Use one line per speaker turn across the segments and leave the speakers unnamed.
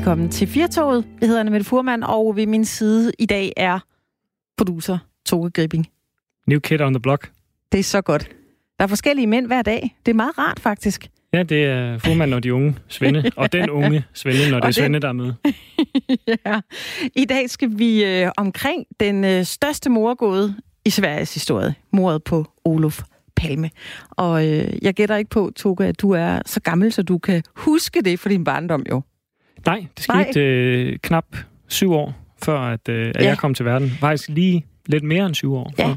velkommen til Firtoget. Jeg hedder Anne Mette Furman, og ved min side i dag er producer Toge Gripping.
New kid on the block.
Det er så godt. Der er forskellige mænd hver dag. Det er meget rart, faktisk.
Ja, det er Furman og de unge Svende, og den unge Svende, når det er Svende, der er med.
ja. I dag skal vi øh, omkring den øh, største morgåde i Sveriges historie. Mordet på Olof Palme. Og øh, jeg gætter ikke på, Toga, at du er så gammel, så du kan huske det for din barndom jo.
Nej, det skete Nej. Øh, knap syv år, før at, øh, at ja. jeg kom til verden. Faktisk lige lidt mere end syv år.
Ja.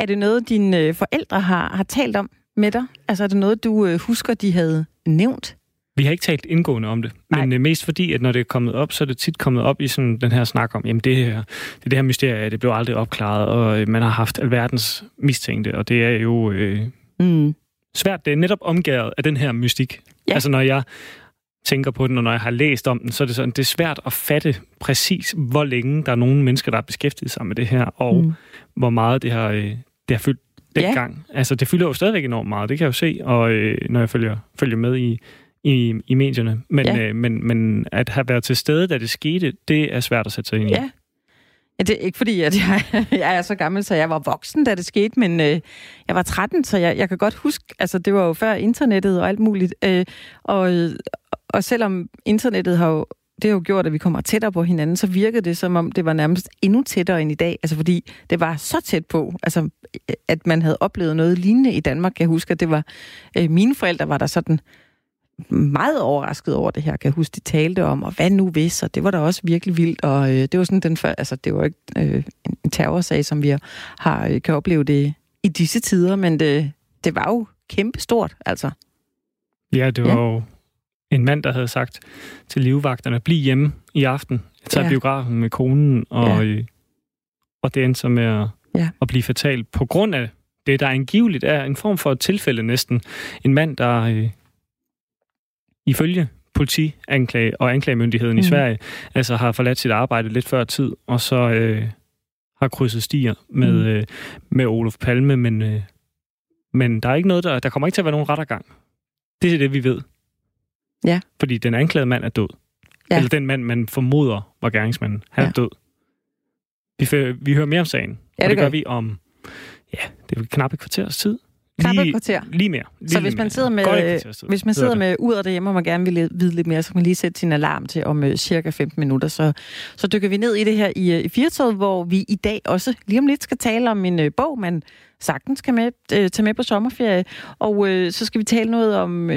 Er det noget, dine øh, forældre har, har talt om med dig? Altså er det noget, du øh, husker, de havde nævnt?
Vi har ikke talt indgående om det, Nej. men øh, mest fordi, at når det er kommet op, så er det tit kommet op i sådan den her snak om, jamen det her, det, det her mysterie, det blev aldrig opklaret, og øh, man har haft alverdens mistænkte, og det er jo øh, mm. svært. Det er netop omgået af den her mystik. Ja. Altså når jeg tænker på den, og når jeg har læst om den, så er det sådan, det er svært at fatte præcis, hvor længe der er nogle mennesker, der har beskæftiget sig med det her, og mm. hvor meget det har, øh, det har fyldt dengang. Ja. Altså, det fylder jo stadigvæk enormt meget, det kan jeg jo se, og øh, når jeg følger, følger med i, i, i medierne. Men, ja. øh, men, men at have været til stede, da det skete, det er svært at sætte sig ind i.
Ja. Ja, det er ikke fordi, at jeg, jeg er så gammel, så jeg var voksen, da det skete, men øh, jeg var 13, så jeg, jeg kan godt huske, altså det var jo før internettet og alt muligt, øh, og, og selvom internettet har jo, det har jo gjort, at vi kommer tættere på hinanden, så virkede det som om, det var nærmest endnu tættere end i dag. Altså fordi det var så tæt på, altså at man havde oplevet noget lignende i Danmark. Jeg husker, at det var, øh, mine forældre var der sådan meget overrasket over det her, kan jeg huske, de talte om, og hvad nu hvis, og det var da også virkelig vildt, og øh, det var sådan den før, altså det var ikke øh, en terrorsag, som vi har, øh, kan opleve det i disse tider, men det, det var jo kæmpestort, altså.
Ja, det var ja. jo en mand, der havde sagt til livvagterne, bliv hjemme i aften, jeg tager ja. biografen med konen, og, ja. og det endte så med at, ja. at blive fatalt på grund af det, der angiveligt er en form for et tilfælde næsten. En mand, der øh, ifølge politi anklage og anklagemyndigheden mm. i Sverige, altså har forladt sit arbejde lidt før tid, og så øh, har krydset stier med, mm. øh, med Olof Palme, men, øh, men der er ikke noget, der, der kommer ikke til at være nogen rettergang. Det er det, vi ved.
Ja.
Fordi den anklagede mand er død. Ja. Eller den mand, man formoder var gerningsmanden, han ja. er død. Vi, vi hører mere om sagen, ja, det, og det gør vi om, ja, det er knap et kvarters tid.
Lige, kvarter.
Lige mere.
Lige så hvis man sidder med, hvis man sidder med ud af derhjemme, og man gerne vil vide lidt mere, så kan man lige sætte sin alarm til om uh, cirka 15 minutter. Så, så dykker vi ned i det her i, uh, i Firtoget, hvor vi i dag også lige om lidt skal tale om en uh, bog, man sagtens kan med, uh, tage med på sommerferie. Og uh, så skal vi tale noget om uh,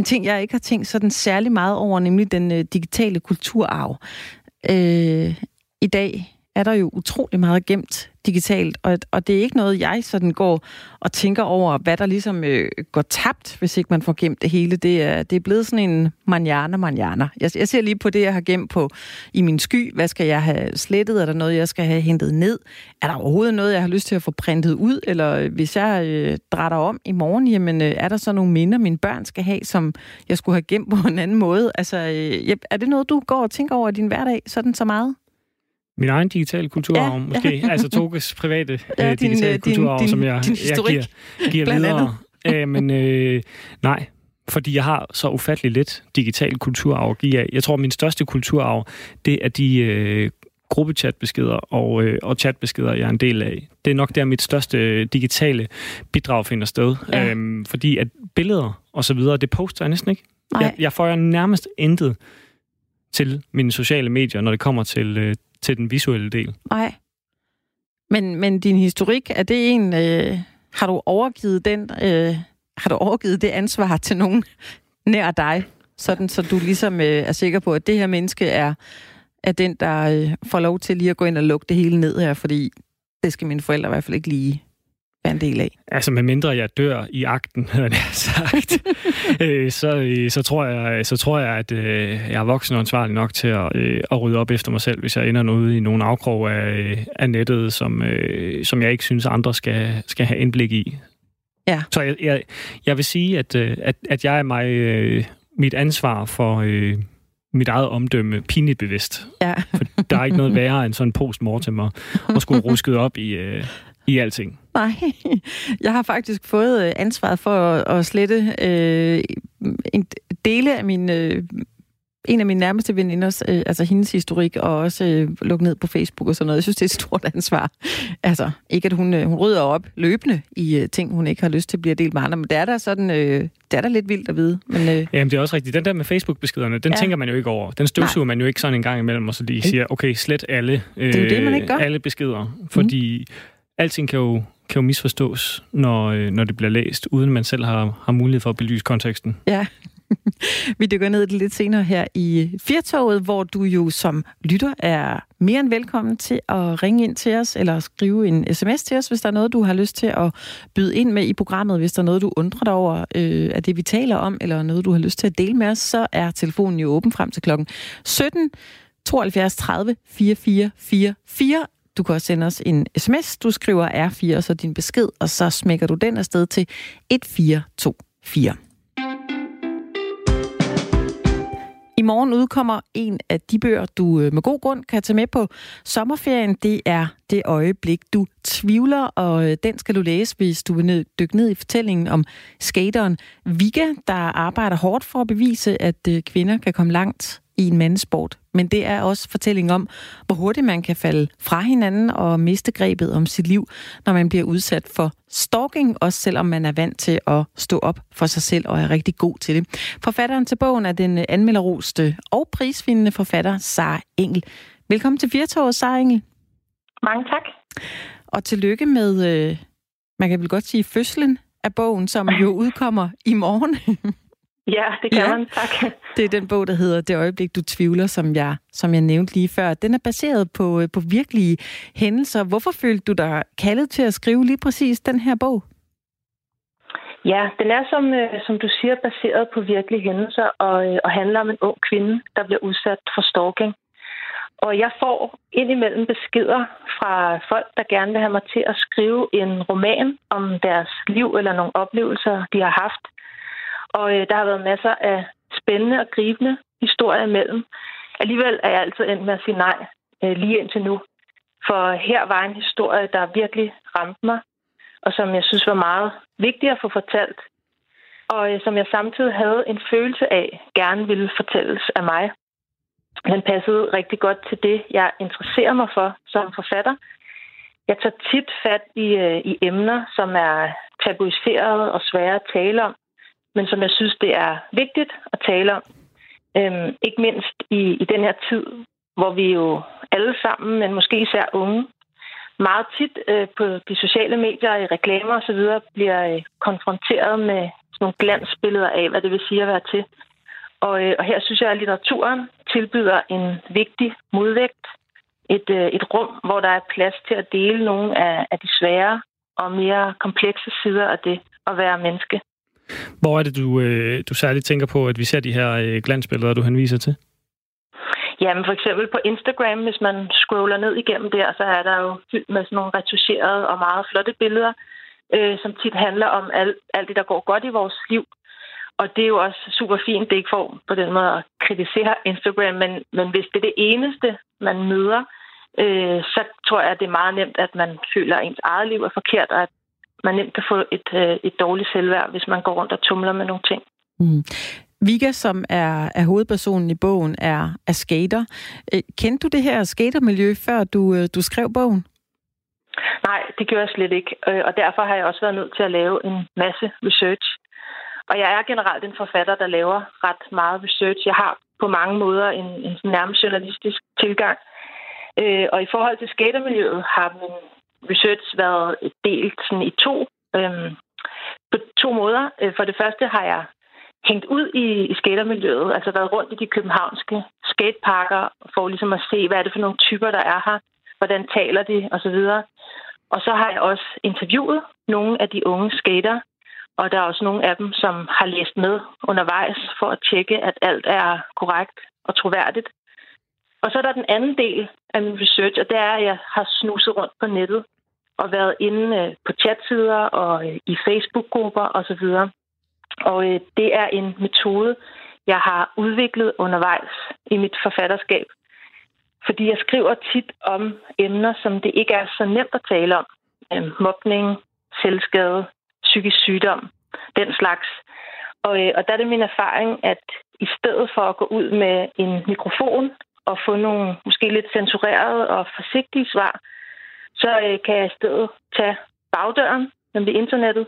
en ting, jeg ikke har tænkt sådan særlig meget over, nemlig den øh, digitale kulturarv. Øh, I dag er der jo utrolig meget gemt digitalt, og, og det er ikke noget, jeg sådan går og tænker over, hvad der ligesom øh, går tabt, hvis ikke man får gemt det hele. Det er, det er blevet sådan en manjana manjana. Jeg, jeg ser lige på det, jeg har gemt på i min sky. Hvad skal jeg have slettet? Er der noget, jeg skal have hentet ned? Er der overhovedet noget, jeg har lyst til at få printet ud? Eller øh, hvis jeg øh, drætter om i morgen, jamen øh, er der så nogle minder, mine børn skal have, som jeg skulle have gemt på en anden måde? Altså, øh, er det noget, du går og tænker over i din hverdag sådan så meget?
Min egen digitale kulturarv, ja, måske. Altså Toges private ja, øh, digitale din, kulturarv, din, som jeg, jeg giver, giver videre. Æ, men øh, nej, fordi jeg har så ufattelig lidt digital kulturarv at give af. Jeg tror, min største kulturarv, det er de øh, gruppechatbeskeder og, øh, og chatbeskeder, jeg er en del af. Det er nok der, mit største digitale bidrag finder sted. Ja. Æm, fordi at billeder og så videre, det poster jeg næsten ikke. Jeg, jeg får nærmest intet til mine sociale medier, når det kommer til, øh, til den visuelle del.
Nej. Men, men din historik, er det en... Øh, har du overgivet den... Øh, har du overgivet det ansvar til nogen nær dig, sådan så du ligesom øh, er sikker på, at det her menneske er, er den, der øh, får lov til lige at gå ind og lukke det hele ned her, fordi det skal mine forældre i hvert fald ikke lige være en del af.
Altså, med mindre jeg dør i akten, havde jeg sagt, øh, så, øh, så, tror jeg, så tror jeg, at øh, jeg er voksen og ansvarlig nok til at, at rydde op efter mig selv, hvis jeg ender ude i nogle afkrog af, af nettet, som, som jeg ikke synes, andre skal, skal have indblik i.
Ja.
Så jeg, jeg, jeg vil sige, at, at, at jeg er mig mit ansvar for mit eget omdømme pinligt bevidst.
Ja.
For der er ikke noget værre end sådan en postmortem at, at skulle rusket op i, i alting.
Nej, jeg har faktisk fået øh, ansvaret for at, at slette øh, en dele af min øh, en af mine nærmeste veninders, øh, altså hendes historik, og også øh, lukke ned på Facebook og sådan noget. Jeg synes, det er et stort ansvar. Altså, ikke at hun, øh, hun rydder op løbende i øh, ting, hun ikke har lyst til at blive delt med andre, men det er da sådan, øh, det er da lidt vildt at vide. Men, øh,
Jamen, det er også rigtigt. Den der med Facebook-beskederne, den ja. tænker man jo ikke over. Den støvsuger Nej. man jo ikke sådan en gang imellem, og så lige siger, okay, slet alle, øh, det er det, man ikke gør. alle beskeder. Fordi mm alting kan jo kan jo misforstås, når, øh, når det bliver læst, uden man selv har, har mulighed for at belyse konteksten.
Ja. Vi dykker ned lidt senere her i Firtoget, hvor du jo som lytter er mere end velkommen til at ringe ind til os, eller skrive en sms til os, hvis der er noget, du har lyst til at byde ind med i programmet. Hvis der er noget, du undrer dig over øh, af det, vi taler om, eller noget, du har lyst til at dele med os, så er telefonen jo åben frem til klokken 17 72 30 44 44. Du kan også sende os en sms. Du skriver R4 og så din besked, og så smækker du den afsted til 1424. I morgen udkommer en af de bøger, du øh, med god grund kan tage med på sommerferien. Det er Det øjeblik, du tvivler, og øh, den skal du læse, hvis du vil dykke ned i fortællingen om skateren Vika, der arbejder hårdt for at bevise, at øh, kvinder kan komme langt i en mandesport. Men det er også fortælling om, hvor hurtigt man kan falde fra hinanden og miste grebet om sit liv, når man bliver udsat for stalking, også selvom man er vant til at stå op for sig selv og er rigtig god til det. Forfatteren til bogen er den anmelderoste og prisvindende forfatter Sara Engel. Velkommen til Firtoget, Sara Engel.
Mange tak.
Og tillykke med, øh, man kan vel godt sige, fødslen af bogen, som jo udkommer i morgen.
Ja, det kan ja. man, tak.
Det er den bog, der hedder Det øjeblik, du tvivler, som jeg, som jeg nævnte lige før. Den er baseret på, på virkelige hændelser. Hvorfor følte du dig kaldet til at skrive lige præcis den her bog?
Ja, den er, som, øh, som du siger, baseret på virkelige hændelser og, øh, og handler om en ung kvinde, der bliver udsat for stalking. Og jeg får indimellem beskeder fra folk, der gerne vil have mig til at skrive en roman om deres liv eller nogle oplevelser, de har haft – og øh, der har været masser af spændende og gribende historier imellem. Alligevel er jeg altid endt med at sige nej øh, lige indtil nu. For her var en historie, der virkelig ramte mig, og som jeg synes var meget vigtig at få fortalt. Og øh, som jeg samtidig havde en følelse af, gerne ville fortælles af mig. Den passede rigtig godt til det, jeg interesserer mig for som forfatter. Jeg tager tit fat i, øh, i emner, som er tabuiseret og svære at tale om, men som jeg synes, det er vigtigt at tale om. Øhm, ikke mindst i, i den her tid, hvor vi jo alle sammen, men måske især unge, meget tit øh, på de sociale medier, i reklamer osv., bliver øh, konfronteret med sådan nogle glansbilleder af, hvad det vil sige at være til. Og, øh, og her synes jeg, at litteraturen tilbyder en vigtig modvægt. Et, øh, et rum, hvor der er plads til at dele nogle af, af de svære og mere komplekse sider af det at være menneske.
Hvor er det, du, øh, du særligt tænker på, at vi ser de her øh, glansbilleder, du henviser til?
Jamen for eksempel på Instagram, hvis man scroller ned igennem der, så er der jo fyldt med sådan nogle retuscherede og meget flotte billeder, øh, som tit handler om alt, alt det, der går godt i vores liv. Og det er jo også super fint, det ikke får på den måde at kritisere Instagram, men, men hvis det er det eneste, man møder, øh, så tror jeg, at det er meget nemt, at man føler, at ens eget liv er forkert, og at man nemt kan få et, øh, et dårligt selvværd, hvis man går rundt og tumler med nogle ting. Mm.
Vika, som er, er hovedpersonen i bogen, er, er skater. Øh, kendte du det her skatermiljø, før du, øh, du skrev bogen?
Nej, det gjorde jeg slet ikke. Og derfor har jeg også været nødt til at lave en masse research. Og jeg er generelt en forfatter, der laver ret meget research. Jeg har på mange måder en, en nærmest journalistisk tilgang. Og i forhold til skatermiljøet har min research været delt sådan i to, øhm, på to måder. Øh, for det første har jeg hængt ud i, i skatermiljøet, altså været rundt i de københavnske skateparker, for ligesom at se, hvad er det for nogle typer, der er her, hvordan taler de, osv. Og så har jeg også interviewet nogle af de unge skater, og der er også nogle af dem, som har læst med undervejs for at tjekke, at alt er korrekt og troværdigt. Og så er der den anden del af min research, og det er, at jeg har snuset rundt på nettet og været inde øh, på chatsider og øh, i Facebook-grupper osv. Og øh, det er en metode, jeg har udviklet undervejs i mit forfatterskab. Fordi jeg skriver tit om emner, som det ikke er så nemt at tale om. Øhm, mobning, selvskade, psykisk sygdom, den slags. Og, og der er det min erfaring, at i stedet for at gå ud med en mikrofon og få nogle måske lidt censurerede og forsigtige svar, så øh, kan jeg i stedet tage bagdøren, nemlig internettet,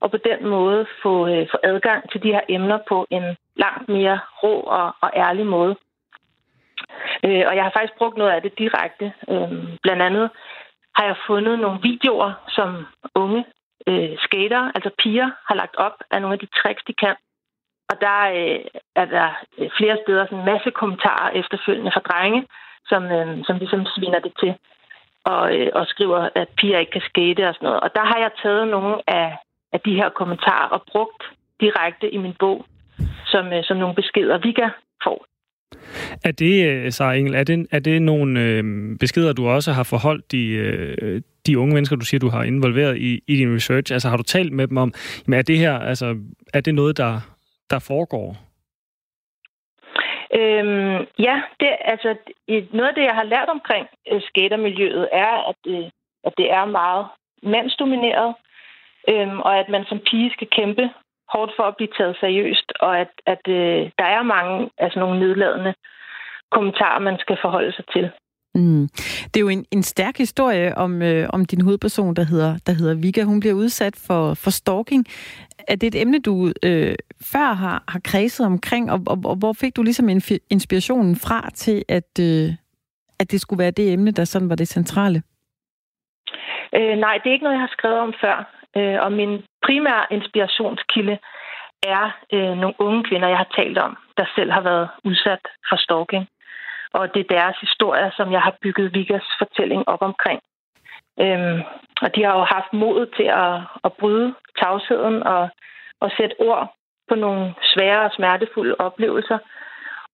og på den måde få, øh, få adgang til de her emner på en langt mere rå og, og ærlig måde. Øh, og jeg har faktisk brugt noget af det direkte. Øh, blandt andet har jeg fundet nogle videoer, som unge øh, skater, altså piger, har lagt op af nogle af de tricks, de kan. Og der øh, er der øh, flere steder sådan en masse kommentarer efterfølgende fra drenge, som, øh, som ligesom sviner det til og, øh, og skriver, at piger ikke kan skate og sådan noget. Og der har jeg taget nogle af, af de her kommentarer og brugt direkte i min bog som, øh, som nogle beskeder, vi kan få.
Er det, så Sara Engel, er det, er det nogle øh, beskeder, du også har forholdt de, øh, de unge mennesker, du siger, du har involveret i, i din research? Altså har du talt med dem om, jamen, er det her, altså, er det noget, der, der foregår?
Øhm, ja, det, altså, noget af det, jeg har lært omkring øh, skatermiljøet, er, at, øh, at det er meget mandsdomineret, øhm, og at man som pige skal kæmpe hårdt for at blive taget seriøst, og at, at øh, der er mange altså nogle nedladende kommentarer, man skal forholde sig til.
Mm. Det er jo en, en stærk historie om, øh, om din hovedperson, der hedder, der hedder Vika. Hun bliver udsat for, for stalking. Er det et emne, du øh, før har, har kredset omkring, og, og, og hvor fik du ligesom inspirationen fra til, at, øh, at det skulle være det emne, der sådan var det centrale?
Øh, nej, det er ikke noget, jeg har skrevet om før. Øh, og min primære inspirationskilde er øh, nogle unge kvinder, jeg har talt om, der selv har været udsat for stalking. Og det er deres historie, som jeg har bygget Vigas fortælling op omkring. Øhm, og de har jo haft mod til at, at bryde tavsheden og, og sætte ord på nogle svære og smertefulde oplevelser.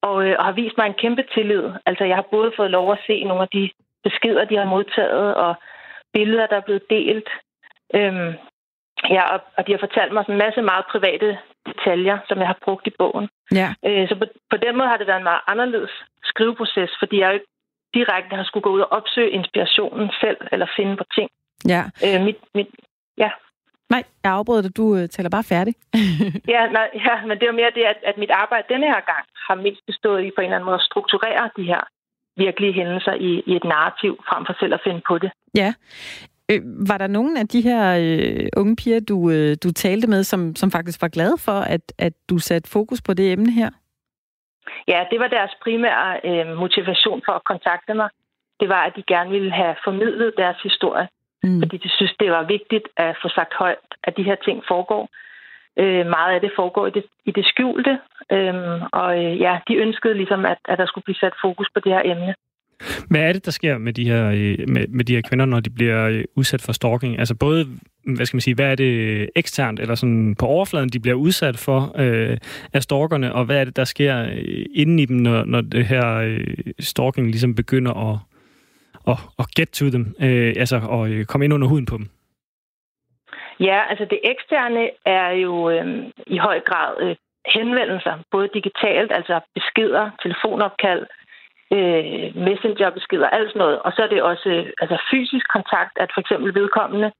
Og, øh, og har vist mig en kæmpe tillid. Altså, jeg har både fået lov at se nogle af de beskeder, de har modtaget, og billeder, der er blevet delt. Øhm, ja, og, og de har fortalt mig sådan en masse meget private detaljer, som jeg har brugt i bogen.
Ja.
Øh, så på, på den måde har det været en meget anderledes skriveproces, fordi jeg jo ikke direkte har skulle gå ud og opsøge inspirationen selv, eller finde på ting.
Ja.
Øh, mit, mit, ja.
Nej, jeg afbryder dig. Du øh, taler bare færdig.
ja, nej, ja, men det er jo mere det, at, at mit arbejde denne her gang har mest bestået i på en eller anden måde at strukturere de her virkelige hændelser i, i et narrativ, frem for selv at finde på det.
Ja. Øh, var der nogen af de her øh, unge piger, du, øh, du talte med, som, som faktisk var glade for, at, at du satte fokus på det emne her?
Ja, det var deres primære øh, motivation for at kontakte mig. Det var, at de gerne ville have formidlet deres historie. Mm. Fordi de synes, det var vigtigt at få sagt højt, at de her ting foregår. Øh, meget af det foregår i det, i det skjulte. Øh, og øh, ja, de ønskede ligesom, at, at der skulle blive sat fokus på det her emne.
Hvad er det, der sker med de her, øh, med, med de her kvinder, når de bliver øh, udsat for stalking? Altså både, mm, hvad skal man sige, hvad er det øh, eksternt, eller sådan på overfladen, de bliver udsat for øh, af stalkerne, og hvad er det, der sker inden i dem, når, når det her øh, stalking ligesom begynder at, at, at get to them, øh, altså at komme ind under huden på dem?
Ja, altså det eksterne er jo øh, i høj grad øh, henvendelser, både digitalt, altså beskeder, telefonopkald, øh, messengerbeskeder, alt sådan noget. Og så er det også øh, altså fysisk kontakt, at for eksempel vedkommende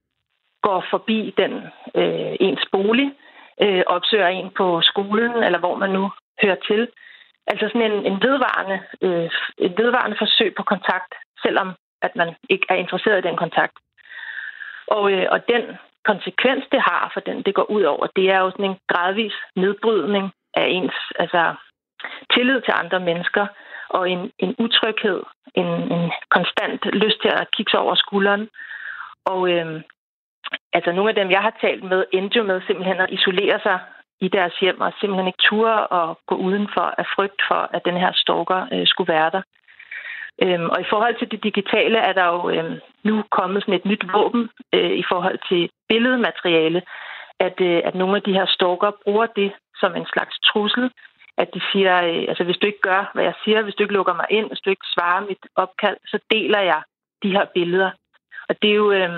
går forbi den øh, ens bolig, øh, opsøger en på skolen, eller hvor man nu hører til. Altså sådan en, en vedvarende, øh, et vedvarende forsøg på kontakt, selvom at man ikke er interesseret i den kontakt. Og, øh, og den konsekvens, det har for den, det går ud over, det er jo sådan en gradvis nedbrydning af ens altså, tillid til andre mennesker, og en, en utryghed, en, en konstant lyst til at kigge sig over skulderen. Og øh, altså nogle af dem, jeg har talt med, endte jo med simpelthen at isolere sig i deres hjem og simpelthen ikke ture og gå udenfor af frygt for, at den her stalker øh, skulle være der. Øhm, og i forhold til det digitale er der jo øhm, nu kommet sådan et nyt våben øh, i forhold til billedmateriale, at, øh, at nogle af de her stalker bruger det som en slags trussel at de siger, øh, altså hvis du ikke gør, hvad jeg siger, hvis du ikke lukker mig ind, hvis du ikke svarer mit opkald, så deler jeg de her billeder. Og det er jo øh,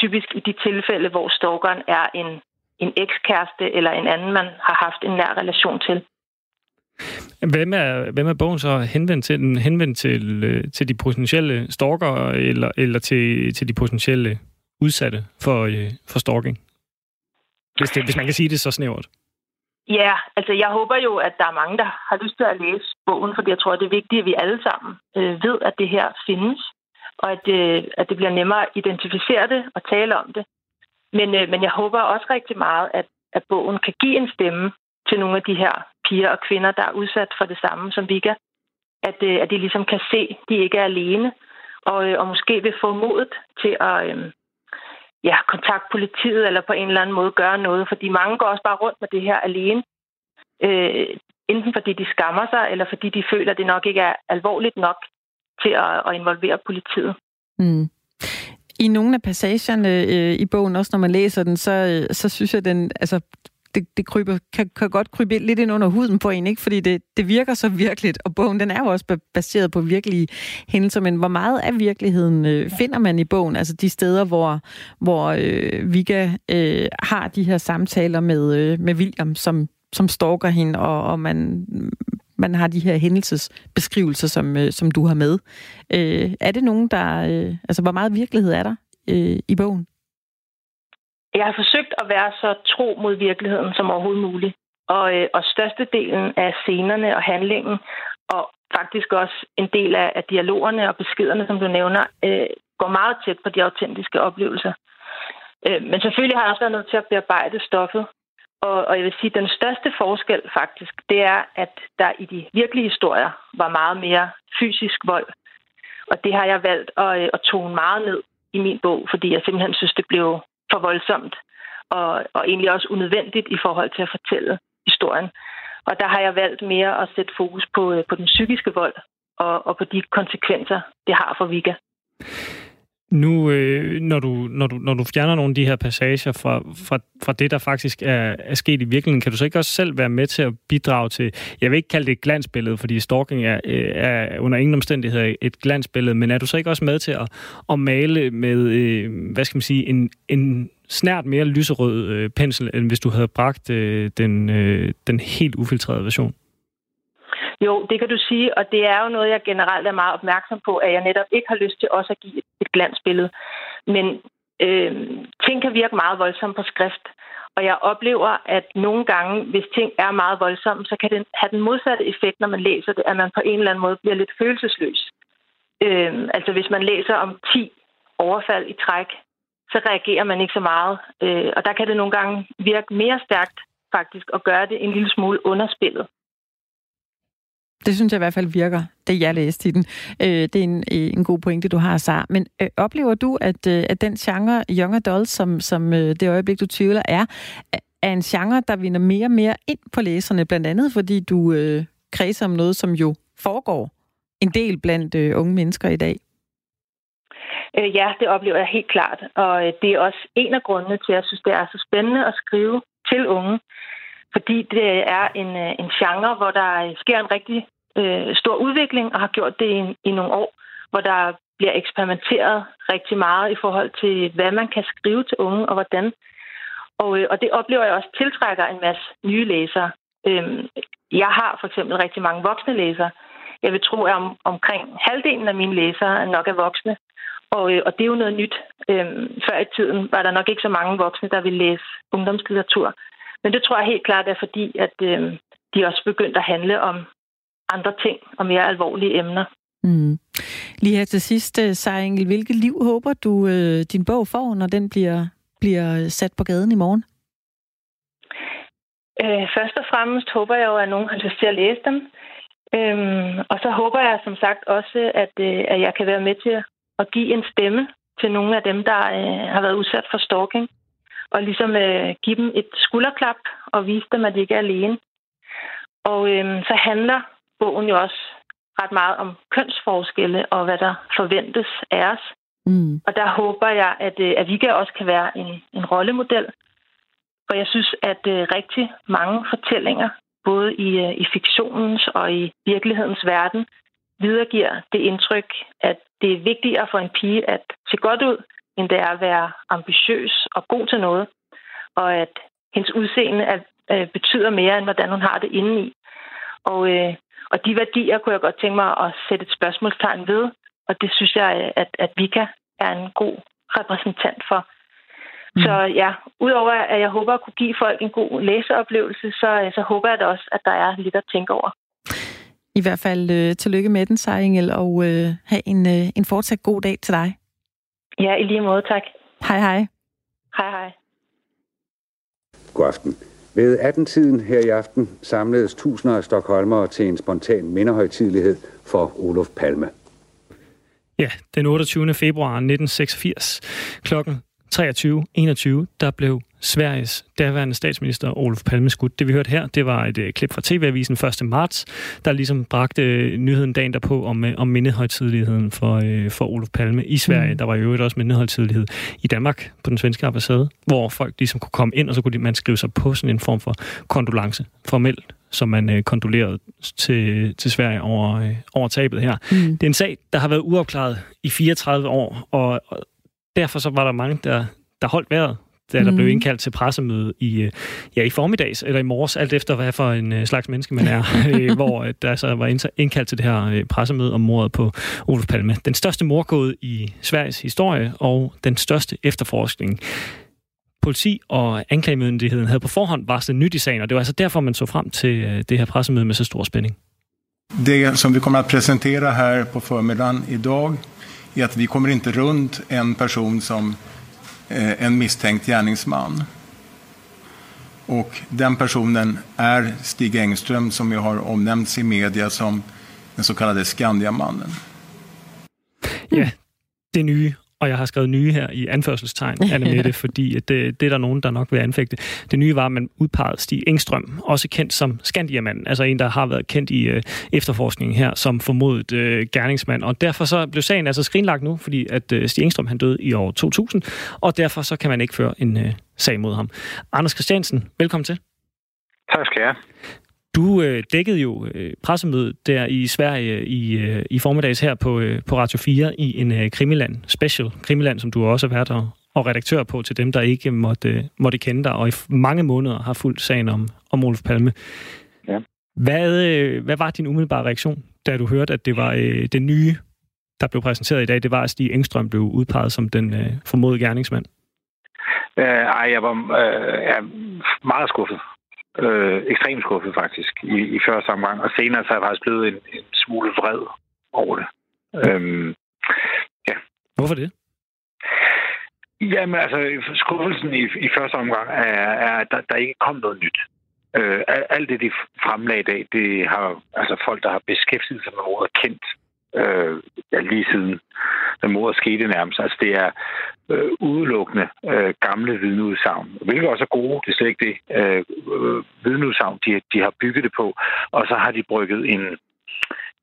typisk i de tilfælde, hvor stalkeren er en, en ekskæreste eller en anden, man har haft en nær relation til.
Hvem er, hvem er bogen så henvendt til? Den henvendt til, øh, til de potentielle stalker eller, eller til, til de potentielle udsatte for, øh, for stalking? Hvis, det, hvis man kan sige det så snævert.
Ja, altså jeg håber jo, at der er mange, der har lyst til at læse bogen, fordi jeg tror, det er vigtigt, at vi alle sammen øh, ved, at det her findes, og at, øh, at det bliver nemmere at identificere det og tale om det. Men, øh, men jeg håber også rigtig meget, at, at bogen kan give en stemme til nogle af de her piger og kvinder, der er udsat for det samme som Vika. At, øh, at de ligesom kan se, at de ikke er alene, og, øh, og måske vil få modet til at øh, ja, kontakte politiet eller på en eller anden måde gøre noget. Fordi mange går også bare rundt med det her alene. Øh, enten fordi de skammer sig, eller fordi de føler, at det nok ikke er alvorligt nok til at, at involvere politiet. Mm.
I nogle af passagerne øh, i bogen, også når man læser den, så, øh, så synes jeg, den, altså, det, det kryber, kan, kan godt krybe lidt ind under huden på en, ikke? fordi det, det virker så virkeligt, og bogen den er jo også baseret på virkelige hændelser, men hvor meget af virkeligheden øh, finder man i bogen? Altså de steder, hvor, hvor øh, Vika øh, har de her samtaler med, øh, med William, som, som stalker hende, og, og man, man har de her hændelsesbeskrivelser, som, øh, som du har med. Øh, er det nogen, der... Øh, altså, hvor meget virkelighed er der øh, i bogen?
Jeg har forsøgt at være så tro mod virkeligheden som overhovedet muligt. Og, øh, og størstedelen af scenerne og handlingen, og faktisk også en del af, af dialogerne og beskederne, som du nævner, øh, går meget tæt på de autentiske oplevelser. Øh, men selvfølgelig har jeg også været nødt til at bearbejde stoffet. Og, og jeg vil sige, at den største forskel faktisk, det er, at der i de virkelige historier var meget mere fysisk vold. Og det har jeg valgt at, øh, at tone meget ned i min bog, fordi jeg simpelthen synes, det blev for voldsomt, og, og egentlig også unødvendigt i forhold til at fortælle historien. Og der har jeg valgt mere at sætte fokus på, øh, på den psykiske vold og, og på de konsekvenser, det har for Vika.
Nu, øh, når, du, når, du, når du fjerner nogle af de her passager fra, fra, fra det, der faktisk er, er sket i virkeligheden, kan du så ikke også selv være med til at bidrage til, jeg vil ikke kalde det et glansbillede, fordi stalking er, øh, er under ingen omstændigheder et glansbillede, men er du så ikke også med til at, at male med, øh, hvad skal man sige, en, en snært mere lyserød øh, pensel, end hvis du havde bragt øh, den, øh, den helt ufiltrerede version?
Jo, det kan du sige, og det er jo noget, jeg generelt er meget opmærksom på, at jeg netop ikke har lyst til også at give et, glansbillede. Men øh, ting kan virke meget voldsomt på skrift, og jeg oplever, at nogle gange, hvis ting er meget voldsomme, så kan det have den modsatte effekt, når man læser det, at man på en eller anden måde bliver lidt følelsesløs. Øh, altså hvis man læser om 10 overfald i træk, så reagerer man ikke så meget. Øh, og der kan det nogle gange virke mere stærkt faktisk at gøre det en lille smule underspillet.
Det synes jeg i hvert fald virker, det jeg læste i den. Øh, det er en, øh, en god pointe, du har, Sara. Men øh, oplever du, at, øh, at den genre Young Adult, som, som øh, det øjeblik, du tvivler, er, er en genre, der vinder mere og mere ind på læserne, blandt andet fordi du øh, kredser om noget, som jo foregår en del blandt øh, unge mennesker i dag?
Øh, ja, det oplever jeg helt klart. Og øh, det er også en af grundene til, at jeg synes, det er så spændende at skrive til unge. Fordi det er en, øh, en genre, hvor der sker en rigtig øh, stor udvikling, og har gjort det i, i nogle år, hvor der bliver eksperimenteret rigtig meget i forhold til, hvad man kan skrive til unge, og hvordan. Og, øh, og det oplever jeg også tiltrækker en masse nye læsere. Øh, jeg har for eksempel rigtig mange voksne læsere. Jeg vil tro, at om, omkring halvdelen af mine læsere nok er voksne. Og, øh, og det er jo noget nyt. Øh, før i tiden var der nok ikke så mange voksne, der ville læse ungdomslitteratur. Men det tror jeg helt klart er fordi, at øh, de også begyndt at handle om andre ting og mere alvorlige emner. Mm.
Lige her til sidst, øh, Sara Engel, hvilket liv håber du, øh, din bog får, når den bliver, bliver sat på gaden i morgen?
Øh, først og fremmest håber jeg jo, at nogen har lyst til at læse dem. Øhm, og så håber jeg som sagt også, at, øh, at jeg kan være med til at give en stemme til nogle af dem, der øh, har været udsat for stalking. Og ligesom øh, give dem et skulderklap og vise dem, at de ikke er alene. Og øh, så handler bogen jo også ret meget om kønsforskelle og hvad der forventes af os. Mm. Og der håber jeg, at, øh, at Vika også kan være en, en rollemodel. For jeg synes, at uh, rigtig mange fortællinger, både i, uh, i fiktionens og i virkelighedens verden, videregiver det indtryk, at det er vigtigere for en pige at se godt ud, end det er at være ambitiøs og god til noget. Og at hendes udseende er, uh, betyder mere, end hvordan hun har det indeni. Og, uh, og de værdier kunne jeg godt tænke mig at sætte et spørgsmålstegn ved, og det synes jeg, at, at Vika er en god repræsentant for. Mm. Så ja, udover at jeg håber at kunne give folk en god læseoplevelse, så, så håber jeg da også, at der er lidt at tænke over.
I hvert fald øh, tillykke med den, Sejringel, og øh, have en, øh, en fortsat god dag til dig.
Ja, i lige måde, tak.
Hej hej.
Hej hej.
God aften. Ved 18-tiden her i aften samledes tusinder af stokholmere til en spontan mindehøjtidlighed for Olof Palme.
Ja, den 28. februar 1986 klokken 23.21, der blev Sveriges daværende statsminister Olof Palme skudt. Det vi hørte her, det var et uh, klip fra TV-avisen 1. marts, der ligesom bragte uh, nyheden dagen derpå om, uh, om mindehøjtidligheden for, uh, for Olof Palme i Sverige. Mm. Der var jo også mindehøjtidlighed i Danmark på den svenske ambassade, hvor folk ligesom kunne komme ind, og så kunne man skrive sig på sådan en form for kondolence formelt som man uh, kondolerede til, til Sverige over, uh, over tabet her. Mm. Det er en sag, der har været uopklaret i 34 år, og, og derfor så var der mange, der, der holdt vejret da der mm. blev indkaldt til pressemøde i, øh, ja, i formiddags eller i morges, alt efter hvad for en øh, slags menneske man er, øh, hvor der så var indkaldt til det her pressemøde om mordet på Olof Palme. Den største morgåde i Sveriges historie og den største efterforskning. Politi og anklagemyndigheden havde på forhånd varslet nyt i sagen, og det var altså derfor, man så frem til det her pressemøde med så stor spænding.
Det som vi kommer att presentera här på förmiddagen idag är att vi kommer inte runt en person som Eh, en misstänkt gärningsman. Och den personen är Stig Engström som ju har omnämnts i media som den så kallade Skandiamannen.
Ja, det nye og jeg har skrevet nye her i anførselstegn, Anne Mette, fordi at det, det er der nogen, der nok vil anfægte. Det nye var, at man udpegede Stig Engstrøm, også kendt som Skandiamanden, altså en, der har været kendt i øh, efterforskningen her som formodet øh, gerningsmand. Og derfor så blev sagen altså skrinlagt nu, fordi at øh, Stig Engstrøm han døde i år 2000, og derfor så kan man ikke føre en øh, sag mod ham. Anders Christiansen, velkommen til.
Tak skal jeg
du øh, dækkede jo øh, pressemødet der i Sverige i, øh, i formiddags her på, øh, på Radio 4 i en øh, Krimiland special. Krimiland, som du også har været og, og redaktør på til dem, der ikke måtte, øh, måtte kende dig, og i mange måneder har fulgt sagen om, om Olof Palme. Ja. Hvad, øh, hvad var din umiddelbare reaktion, da du hørte, at det var øh, det nye, der blev præsenteret i dag, det var, at Stig Engstrøm blev udpeget som den øh, formodede gerningsmand?
Øh, ej, jeg var øh, jeg meget skuffet øh, ekstremt skuffet faktisk i, i første omgang. Og senere så er jeg faktisk blevet en, en smule vred over det. Øhm,
ja. Hvorfor det?
Jamen altså, skuffelsen i, i første omgang er, er at der, der ikke kom noget nyt. Øh, alt det, de fremlagde i dag, det har altså folk, der har beskæftiget sig med ordet kendt øh, ja, lige siden den mordet skete nærmest. Altså det er øh, udelukkende øh, gamle vidneudsagn, hvilket også er gode, det er slet ikke det. Øh, øh, vidneudsagn, de, de har bygget det på, og så har de brygget en,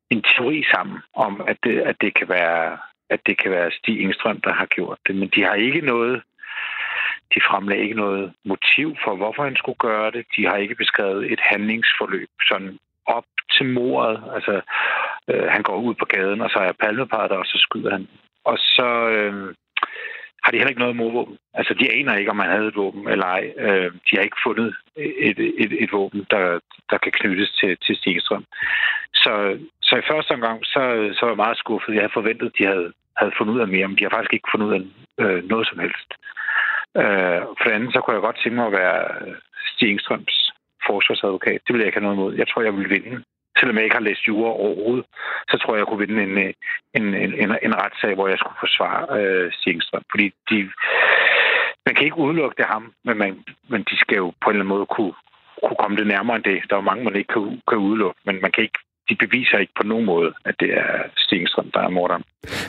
en teori sammen om, at det, at det kan være at det kan være Stig Engstrøm, der har gjort det. Men de har ikke noget de fremlagde ikke noget motiv for, hvorfor han skulle gøre det. De har ikke beskrevet et handlingsforløb sådan op til mordet. Altså, øh, han går ud på gaden, og så er palmeparter, og så skyder han. Og så øh, har de heller ikke noget modvåben. Altså, de aner ikke, om han havde et våben eller ej. Øh, de har ikke fundet et, et, et våben, der, der kan knyttes til, til Stigstrøm. Så, så i første omgang, så, så var jeg meget skuffet. Jeg havde forventet, at de havde, havde fundet ud af mere, men de har faktisk ikke fundet ud af øh, noget som helst. Øh, for det andet, så kunne jeg godt tænke mig at være øh, Stigstrøms forsvarsadvokat. Det vil jeg ikke have noget imod. Jeg tror, jeg vil vinde selvom jeg ikke har læst jura overhovedet, så tror jeg, jeg kunne vinde en, øh, en, en, en, en retssag, hvor jeg skulle forsvare øh, Stigstrøm. Fordi de, man kan ikke udelukke det ham, men, man, men de skal jo på en eller anden måde kunne, kunne komme det nærmere end det. Der er jo mange, man ikke kan, kan udelukke, men man kan ikke de beviser ikke på nogen måde, at det er Stenstrøm, der er morderen.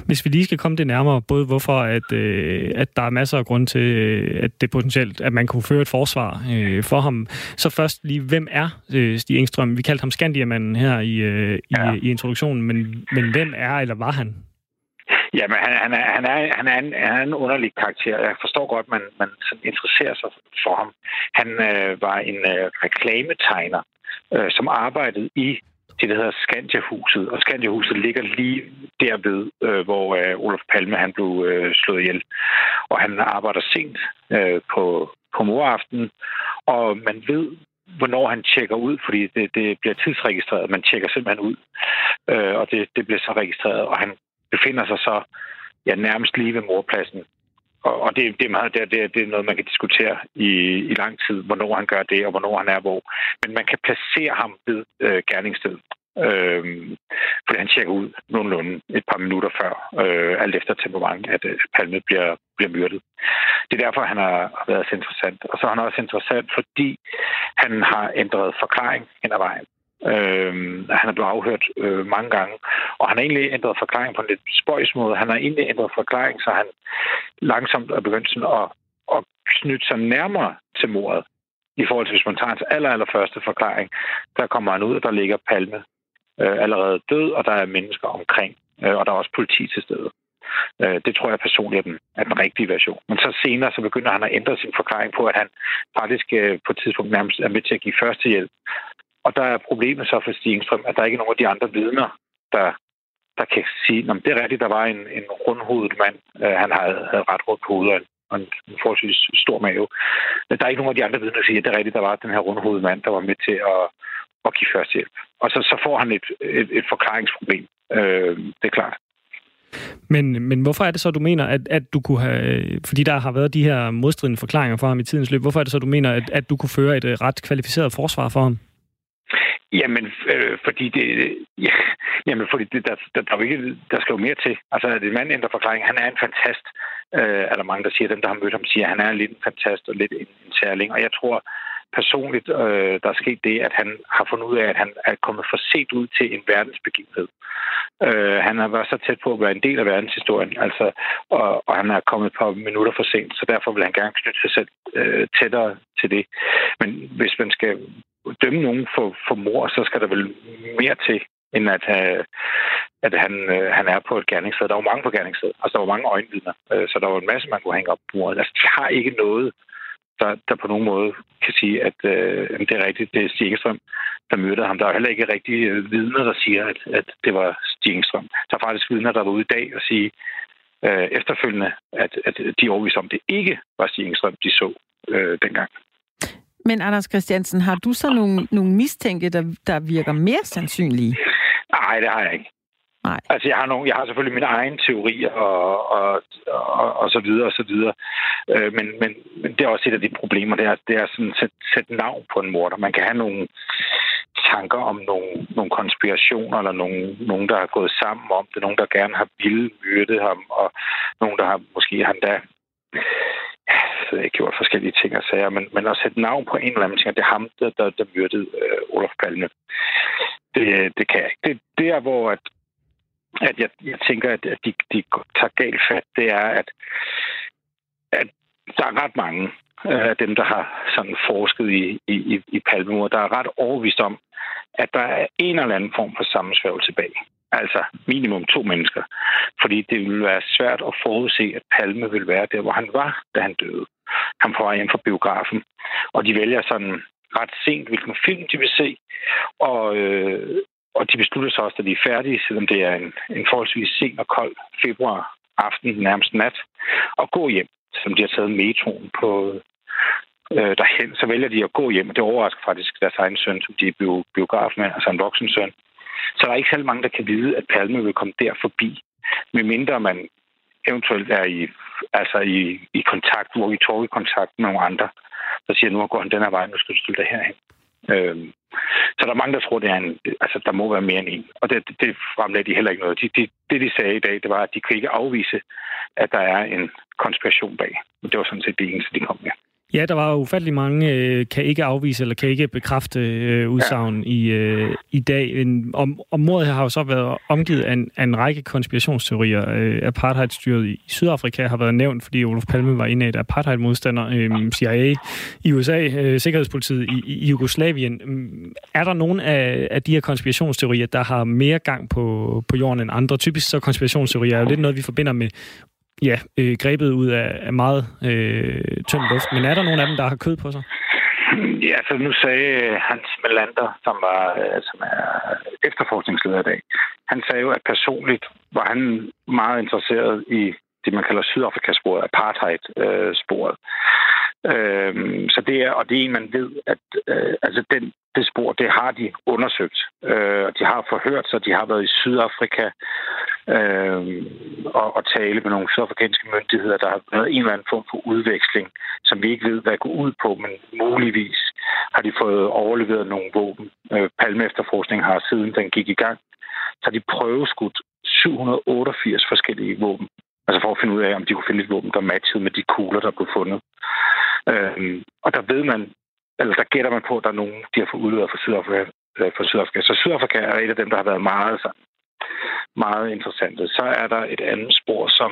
Hvis vi lige skal komme det nærmere, både hvorfor at, øh, at der er masser af grund til, øh, at det potentielt, at man kunne føre et forsvar øh, for ham. Så først lige, hvem er øh, Stig Engstrøm? Vi kaldte ham Skandiamanden her i, øh, ja. i, i introduktionen, men, men hvem er eller var han?
Jamen, han, han, er, han, er, han, er en, han er en underlig karakter. Jeg forstår godt, at man, man sådan interesserer sig for ham. Han øh, var en øh, reklametegner, øh, som arbejdede i det, der hedder Skandiahuset. Og Skandiahuset ligger lige derved, øh, hvor øh, Olof Palme han blev øh, slået ihjel. Og han arbejder sent øh, på, på moraften, og man ved, hvornår han tjekker ud, fordi det, det bliver tidsregistreret. Man tjekker simpelthen ud, øh, og det, det bliver så registreret, og han befinder sig så ja, nærmest lige ved morpladsen og, og det, det, er meget, det, det, det er noget, man kan diskutere i, i lang tid, hvornår han gør det, og hvornår han er hvor. Men man kan placere ham ved øh, gerningsstedet. Øh, fordi han tjekker ud nogenlunde et par minutter før, øh, alt efter temperament, at øh, Palme bliver, bliver myrdet. Det er derfor, han har været så interessant. Og så er han også interessant, fordi han har ændret forklaring hen ad vejen. Øh, han er blevet afhørt øh, mange gange, og han har egentlig ændret forklaring på en lidt spøjs måde. Han har egentlig ændret forklaring, så han langsomt er begyndt sådan at, at snytte sig nærmere til mordet. I forhold til, hvis man tager hans aller, aller første forklaring, der kommer han ud, og der ligger Palme øh, allerede død, og der er mennesker omkring, øh, og der er også politi til stede. Øh, det tror jeg personligt er den, er den rigtige version. Men så senere så begynder han at ændre sin forklaring på, at han faktisk øh, på et tidspunkt nærmest er med til at give førstehjælp. Og der er problemet så for Stig at der ikke er nogen af de andre vidner, der, der kan sige, at det er rigtigt, der var en, en rundhovedet mand. Øh, han havde, havde ret rundt på hovedet og en, en forholdsvis stor mave. Men der er ikke nogen af de andre vidner, der siger, at det er rigtigt, der var den her rundhovedet mand, der var med til at, at give førstehjælp. Og så, så får han et, et, et forklaringsproblem. Øh, det er klart.
Men, men hvorfor er det så, du mener, at, at du kunne have... Fordi der har været de her modstridende forklaringer for ham i tidens løb. Hvorfor er det så, du mener, at, at du kunne føre et øh, ret kvalificeret forsvar for ham?
Jamen, øh, fordi det... Ja, jamen, fordi det, der, der, der, ikke, der skal jo mere til. Altså, at en mand ændrer forklaring. Han er en fantast. Øh, er der mange, der siger, dem, der har mødt ham, siger, at han er lidt en fantast og lidt en, en særling. Og jeg tror, personligt, øh, der er sket det, at han har fundet ud af, at han er kommet for sent ud til en verdensbegivenhed. Øh, han har været så tæt på at være en del af verdenshistorien, altså, og, og han er kommet et par minutter for sent, så derfor vil han gerne knytte sig selv øh, tættere til det. Men hvis man skal dømme nogen for, for mor, så skal der vel mere til, end at, øh, at han, øh, han er på et gerningssted. Der var mange på gerningsstedet. Altså, der var mange øjenvidner. Øh, så der var en masse, man kunne hænge op på mordet. Altså, de har ikke noget der, der på nogen måde kan sige, at øh, det er rigtigt, det er Stig Engstrøm, der mødte ham. Der er heller ikke rigtig øh, vidner, der siger, at, at det var Stig Engstrøm. Der er faktisk vidner, der var ude i dag og sige øh, efterfølgende, at, at de overviste om, det ikke var Stig Engstrøm, de så øh, dengang.
Men Anders Christiansen, har du så nogle, nogle mistænke, der, der virker mere sandsynlige?
Nej, det har jeg ikke.
Nej.
Altså, jeg har, nogle, jeg har selvfølgelig mine egne teorier og, og, og, og så videre og så videre. Øh, men, men, men det er også et af de problemer, det er, det er sådan at sætte, sætte navn på en morder. Man kan have nogle tanker om nogle, nogle konspirationer, eller nogle, nogen, der har gået sammen om det, nogen, der gerne har ville myrdet ham, og nogen, der har måske han da gjort forskellige ting og sager, men, men at sætte navn på en eller anden ting, det er ham, der, der, der myrdede øh, Olof Palme. Det, det kan jeg ikke. Det, det er, hvor at, at jeg, jeg tænker, at, at de, de tager galt fat, det er, at, at der er ret mange øh, af dem, der har sådan forsket i, i, i Palmemor, der er ret overvist om, at der er en eller anden form for sammensværgelse tilbage. Altså minimum to mennesker. Fordi det ville være svært at forudse, at Palme ville være der, hvor han var, da han døde kom på vej hjem fra biografen. Og de vælger sådan ret sent, hvilken film de vil se. Og, øh, og de beslutter sig også, at de er færdige, selvom det er en, en forholdsvis sen og kold februar aften, nærmest nat, og gå hjem, som de har taget metroen på øh, derhen. Så vælger de at gå hjem, og det overrasker faktisk deres egen søn, som de er biograf med, altså en voksen søn. Så der er ikke særlig mange, der kan vide, at Palme vil komme der forbi, medmindre man eventuelt er i, altså i, i kontakt, hvor vi tog i kontakt med nogle andre, der siger, nu går han den her vej, nu skal du stille dig herhen. Øhm, så der er mange, der tror, det er en, altså, der må være mere end en. Og det, det, fremlagde de heller ikke noget. De, de, det, de sagde i dag, det var, at de kan ikke afvise, at der er en konspiration bag. Det var sådan set det eneste, de kom med.
Ja, der var ufattelig mange, øh, kan ikke afvise eller kan ikke bekræfte øh, udsagn ja. i, øh, i dag. En, om, om mordet her har jo så været omgivet af en, af en række konspirationsteorier. Øh, apartheidstyret i Sydafrika har været nævnt, fordi Olof Palme var en af apartheidmodstander. Øh, CIA i USA, øh, Sikkerhedspolitiet i, i Jugoslavien. Øh, er der nogen af, af de her konspirationsteorier, der har mere gang på, på jorden end andre? Typisk så konspirationsteorier er jo lidt noget, vi forbinder med ja, øh, grebet ud af, af meget øh, tynd luft. Men er der nogen af dem, der har kød på sig?
Ja, så nu sagde øh, Hans Melander, som, var, øh, som er efterforskningsleder i dag, han sagde jo, at personligt var han meget interesseret i det, man kalder Sydafrikasporet, apartheid-sporet. Øh, Øhm, så det er, og det er en, man ved, at øh, altså den, det spor, det har de undersøgt. Øh, de har forhørt sig, de har været i Sydafrika øh, og, og tale med nogle sydafrikanske myndigheder, der har været en eller anden form for udveksling, som vi ikke ved, hvad går ud på, men muligvis har de fået overleveret nogle våben. Øh, Palme efterforskning har siden den gik i gang, så har de prøveskudt 788 forskellige våben. Altså for at finde ud af, om de kunne finde et våben, der matchede med de kugler, der blev fundet. Øhm, og der ved man, eller der gætter man på, at der er nogen, de har fået udleveret fra Sydafrika, øh, fra Sydafrika. Så Sydafrika er et af dem, der har været meget, meget interessante. Så er der et andet spor, som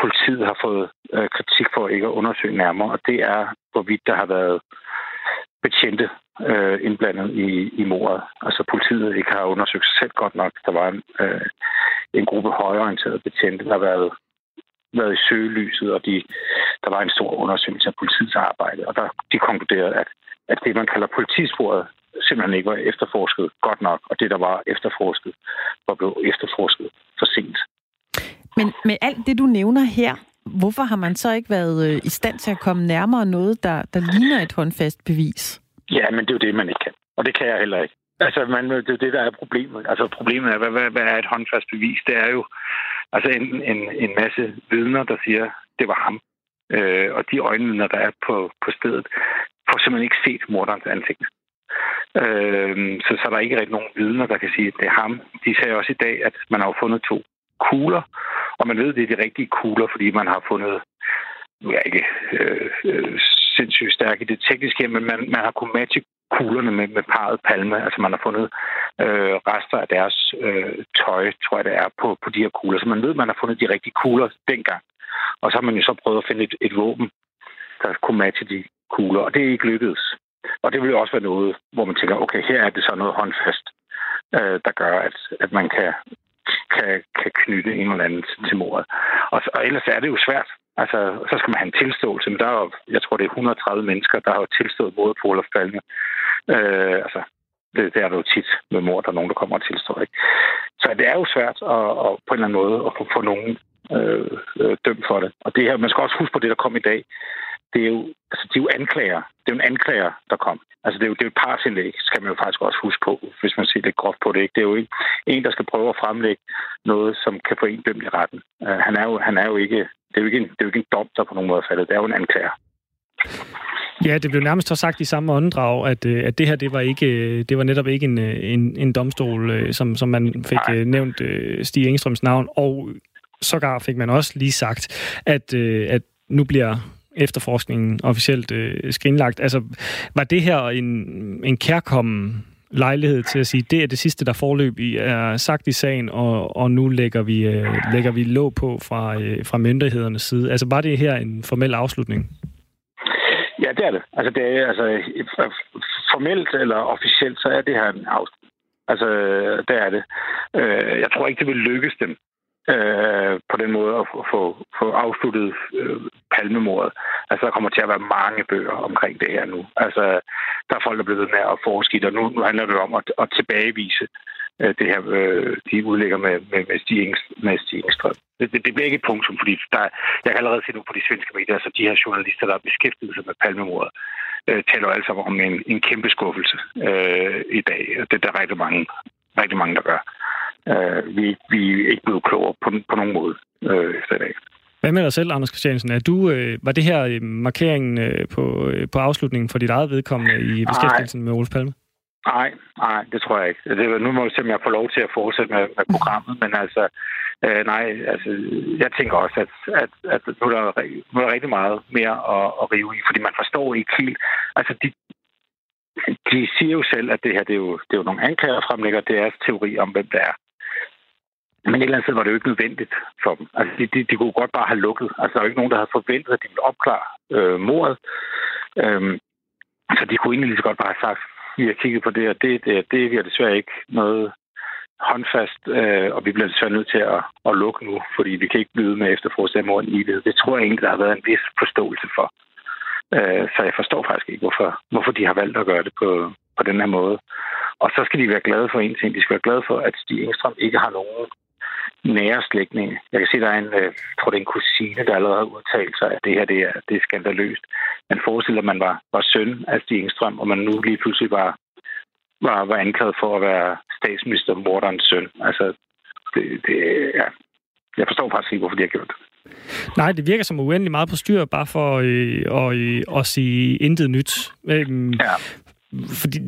politiet har fået øh, kritik for ikke at undersøge nærmere, og det er, hvorvidt der har været betjente øh, indblandet i, i mordet. Altså politiet ikke har undersøgt sig selv godt nok. Der var en, øh, en gruppe højorienterede betjente, der har været, været i søgelyset, og de, der var en stor undersøgelse af politiets arbejde, og der de konkluderede, at, at det, man kalder politisporet, simpelthen ikke var efterforsket godt nok, og det, der var efterforsket, var blevet efterforsket for sent.
Men med alt det, du nævner her, hvorfor har man så ikke været øh, i stand til at komme nærmere noget, der, der ligner et håndfast bevis?
Ja, men det er jo det, man ikke kan. Og det kan jeg heller ikke. Altså, man, det er det, der er problemet. Altså, problemet er, hvad, hvad, hvad er et håndfast bevis? Det er jo altså en, en, en masse vidner, der siger, det var ham. Øh, og de øjnene, der er på, på stedet, får simpelthen ikke set morderens ansigt. Øh, så, så der er ikke rigtig nogen vidner, der kan sige, at det er ham. De sagde også i dag, at man har jo fundet to kugler, og man ved, det er de rigtige kugler, fordi man har fundet, nu er jeg ikke øh, øh, sindssygt stærk i det tekniske, men man, man har kunnet matche kuglerne med, med parret palme. Altså man har fundet øh, rester af deres øh, tøj, tror jeg det er, på, på de her kugler. Så man ved, at man har fundet de rigtige kugler dengang. Og så har man jo så prøvet at finde et, et våben, der kunne matche de kugler, og det er ikke lykkedes. Og det vil jo også være noget, hvor man tænker, okay, her er det så noget håndfast, øh, der gør, at, at man kan, kan, kan knytte en eller anden til, til mordet. Og, og ellers er det jo svært. Altså, så skal man have en tilståelse, men der er jo, jeg tror, det er 130 mennesker, der har tilstået både på Olof Palme. Øh, altså, det, det er der jo tit med mor, der er nogen, der kommer og tilstår. Ikke? Så det er jo svært at, at på en eller anden måde at få, få nogen øh, øh, dømt for det. Og det her, man skal også huske på det, der kom i dag det er jo, altså, de er jo anklager. Det er jo en anklager, der kom. Altså, det er jo, det er jo et parsindlæg, skal man jo faktisk også huske på, hvis man ser lidt groft på det. Ikke? Det er jo ikke en, der skal prøve at fremlægge noget, som kan få en dømt i retten. Uh, han, er jo, han er jo ikke, det er jo ikke, en, det er jo ikke en dom, der på nogen måde er faldet. Det er jo en anklager.
Ja, det blev nærmest også sagt i samme åndedrag, at, øh, at det her, det var, ikke, det var netop ikke en, øh, en, en domstol, som, som man fik Nej. nævnt Stig Engstrøms navn, og sågar fik man også lige sagt, at, at nu bliver efterforskningen officielt øh, skrinlagt. Altså, var det her en, en kærkommen lejlighed til at sige, det er det sidste, der forløb i er sagt i sagen, og, og nu lægger vi, øh, lægger vi låg på fra, øh, fra myndighedernes side. Altså, var det her en formel afslutning?
Ja, det er det. Altså, det er, altså formelt eller officielt, så er det her en afslutning. Altså, øh, det er det. Øh, jeg tror ikke, det vil lykkes dem øh, på den måde at få, få afsluttet øh, palmemordet. Altså, der kommer til at være mange bøger omkring det her nu. Altså, der er folk, der er blevet med at forske og nu, nu handler det om at, at tilbagevise øh, det her, øh, de udlægger med, med, med, Stig, med Stig Engstrøm. Det, det, det bliver ikke et punktum, fordi der, jeg kan allerede se nu på de svenske medier, altså de her journalister, der har beskæftiget sig med palmemordet, øh, taler alle sammen om en, en kæmpe skuffelse øh, i dag. Det er der rigtig mange, rigtig mange, der gør. Øh, vi, vi er ikke blevet klogere på, på nogen måde øh, efter i dag.
Hvad med dig selv, Anders Christiansen? Er du, øh, var det her øh, markeringen øh, på, øh, på afslutningen for dit eget vedkommende i beskæftigelsen med Olof Palme?
Nej, nej, det tror jeg ikke. Det, nu må vi se, om jeg får lov til at fortsætte med, med programmet, men altså, øh, nej, altså, jeg tænker også, at, at, at nu, er der, nu er der rigtig meget mere at, at rive i, fordi man forstår ikke helt, altså, de, de siger jo selv, at det her, det er jo, det er jo nogle anklager fremlægger deres teori om, hvem det er. Men et eller andet sted var det jo ikke nødvendigt for dem. Altså, de, de, de kunne godt bare have lukket. Altså, der var ikke nogen, der havde forventet, at de ville opklare øh, mordet. Øhm, så de kunne egentlig lige så godt bare have sagt, vi har kigget på det, og det, det, det vi har desværre ikke noget håndfast, øh, og vi bliver desværre nødt til at, at lukke nu, fordi vi kan ikke blive med efterforskning af i det. Det tror jeg egentlig, der har været en vis forståelse for. Øh, så jeg forstår faktisk ikke, hvorfor, hvorfor de har valgt at gøre det på, på den her måde. Og så skal de være glade for en ting. De skal være glade for, at Stig Engstrøm ikke har nogen nære slægtninge. Jeg kan se, der er en, øh, tror det er en kusine, der allerede har udtalt sig, at det her det er, det er skandaløst. Man forestiller, at man var, var søn af Stig Engstrøm, og man nu lige pludselig var, var, var anklaget for at være statsminister morderens søn. Altså, det, det, ja. Jeg forstår faktisk ikke, hvorfor de har gjort det.
Nej, det virker som uendelig meget på styr, bare for øh, at, øh, at sige intet nyt. Øhm, ja. Fordi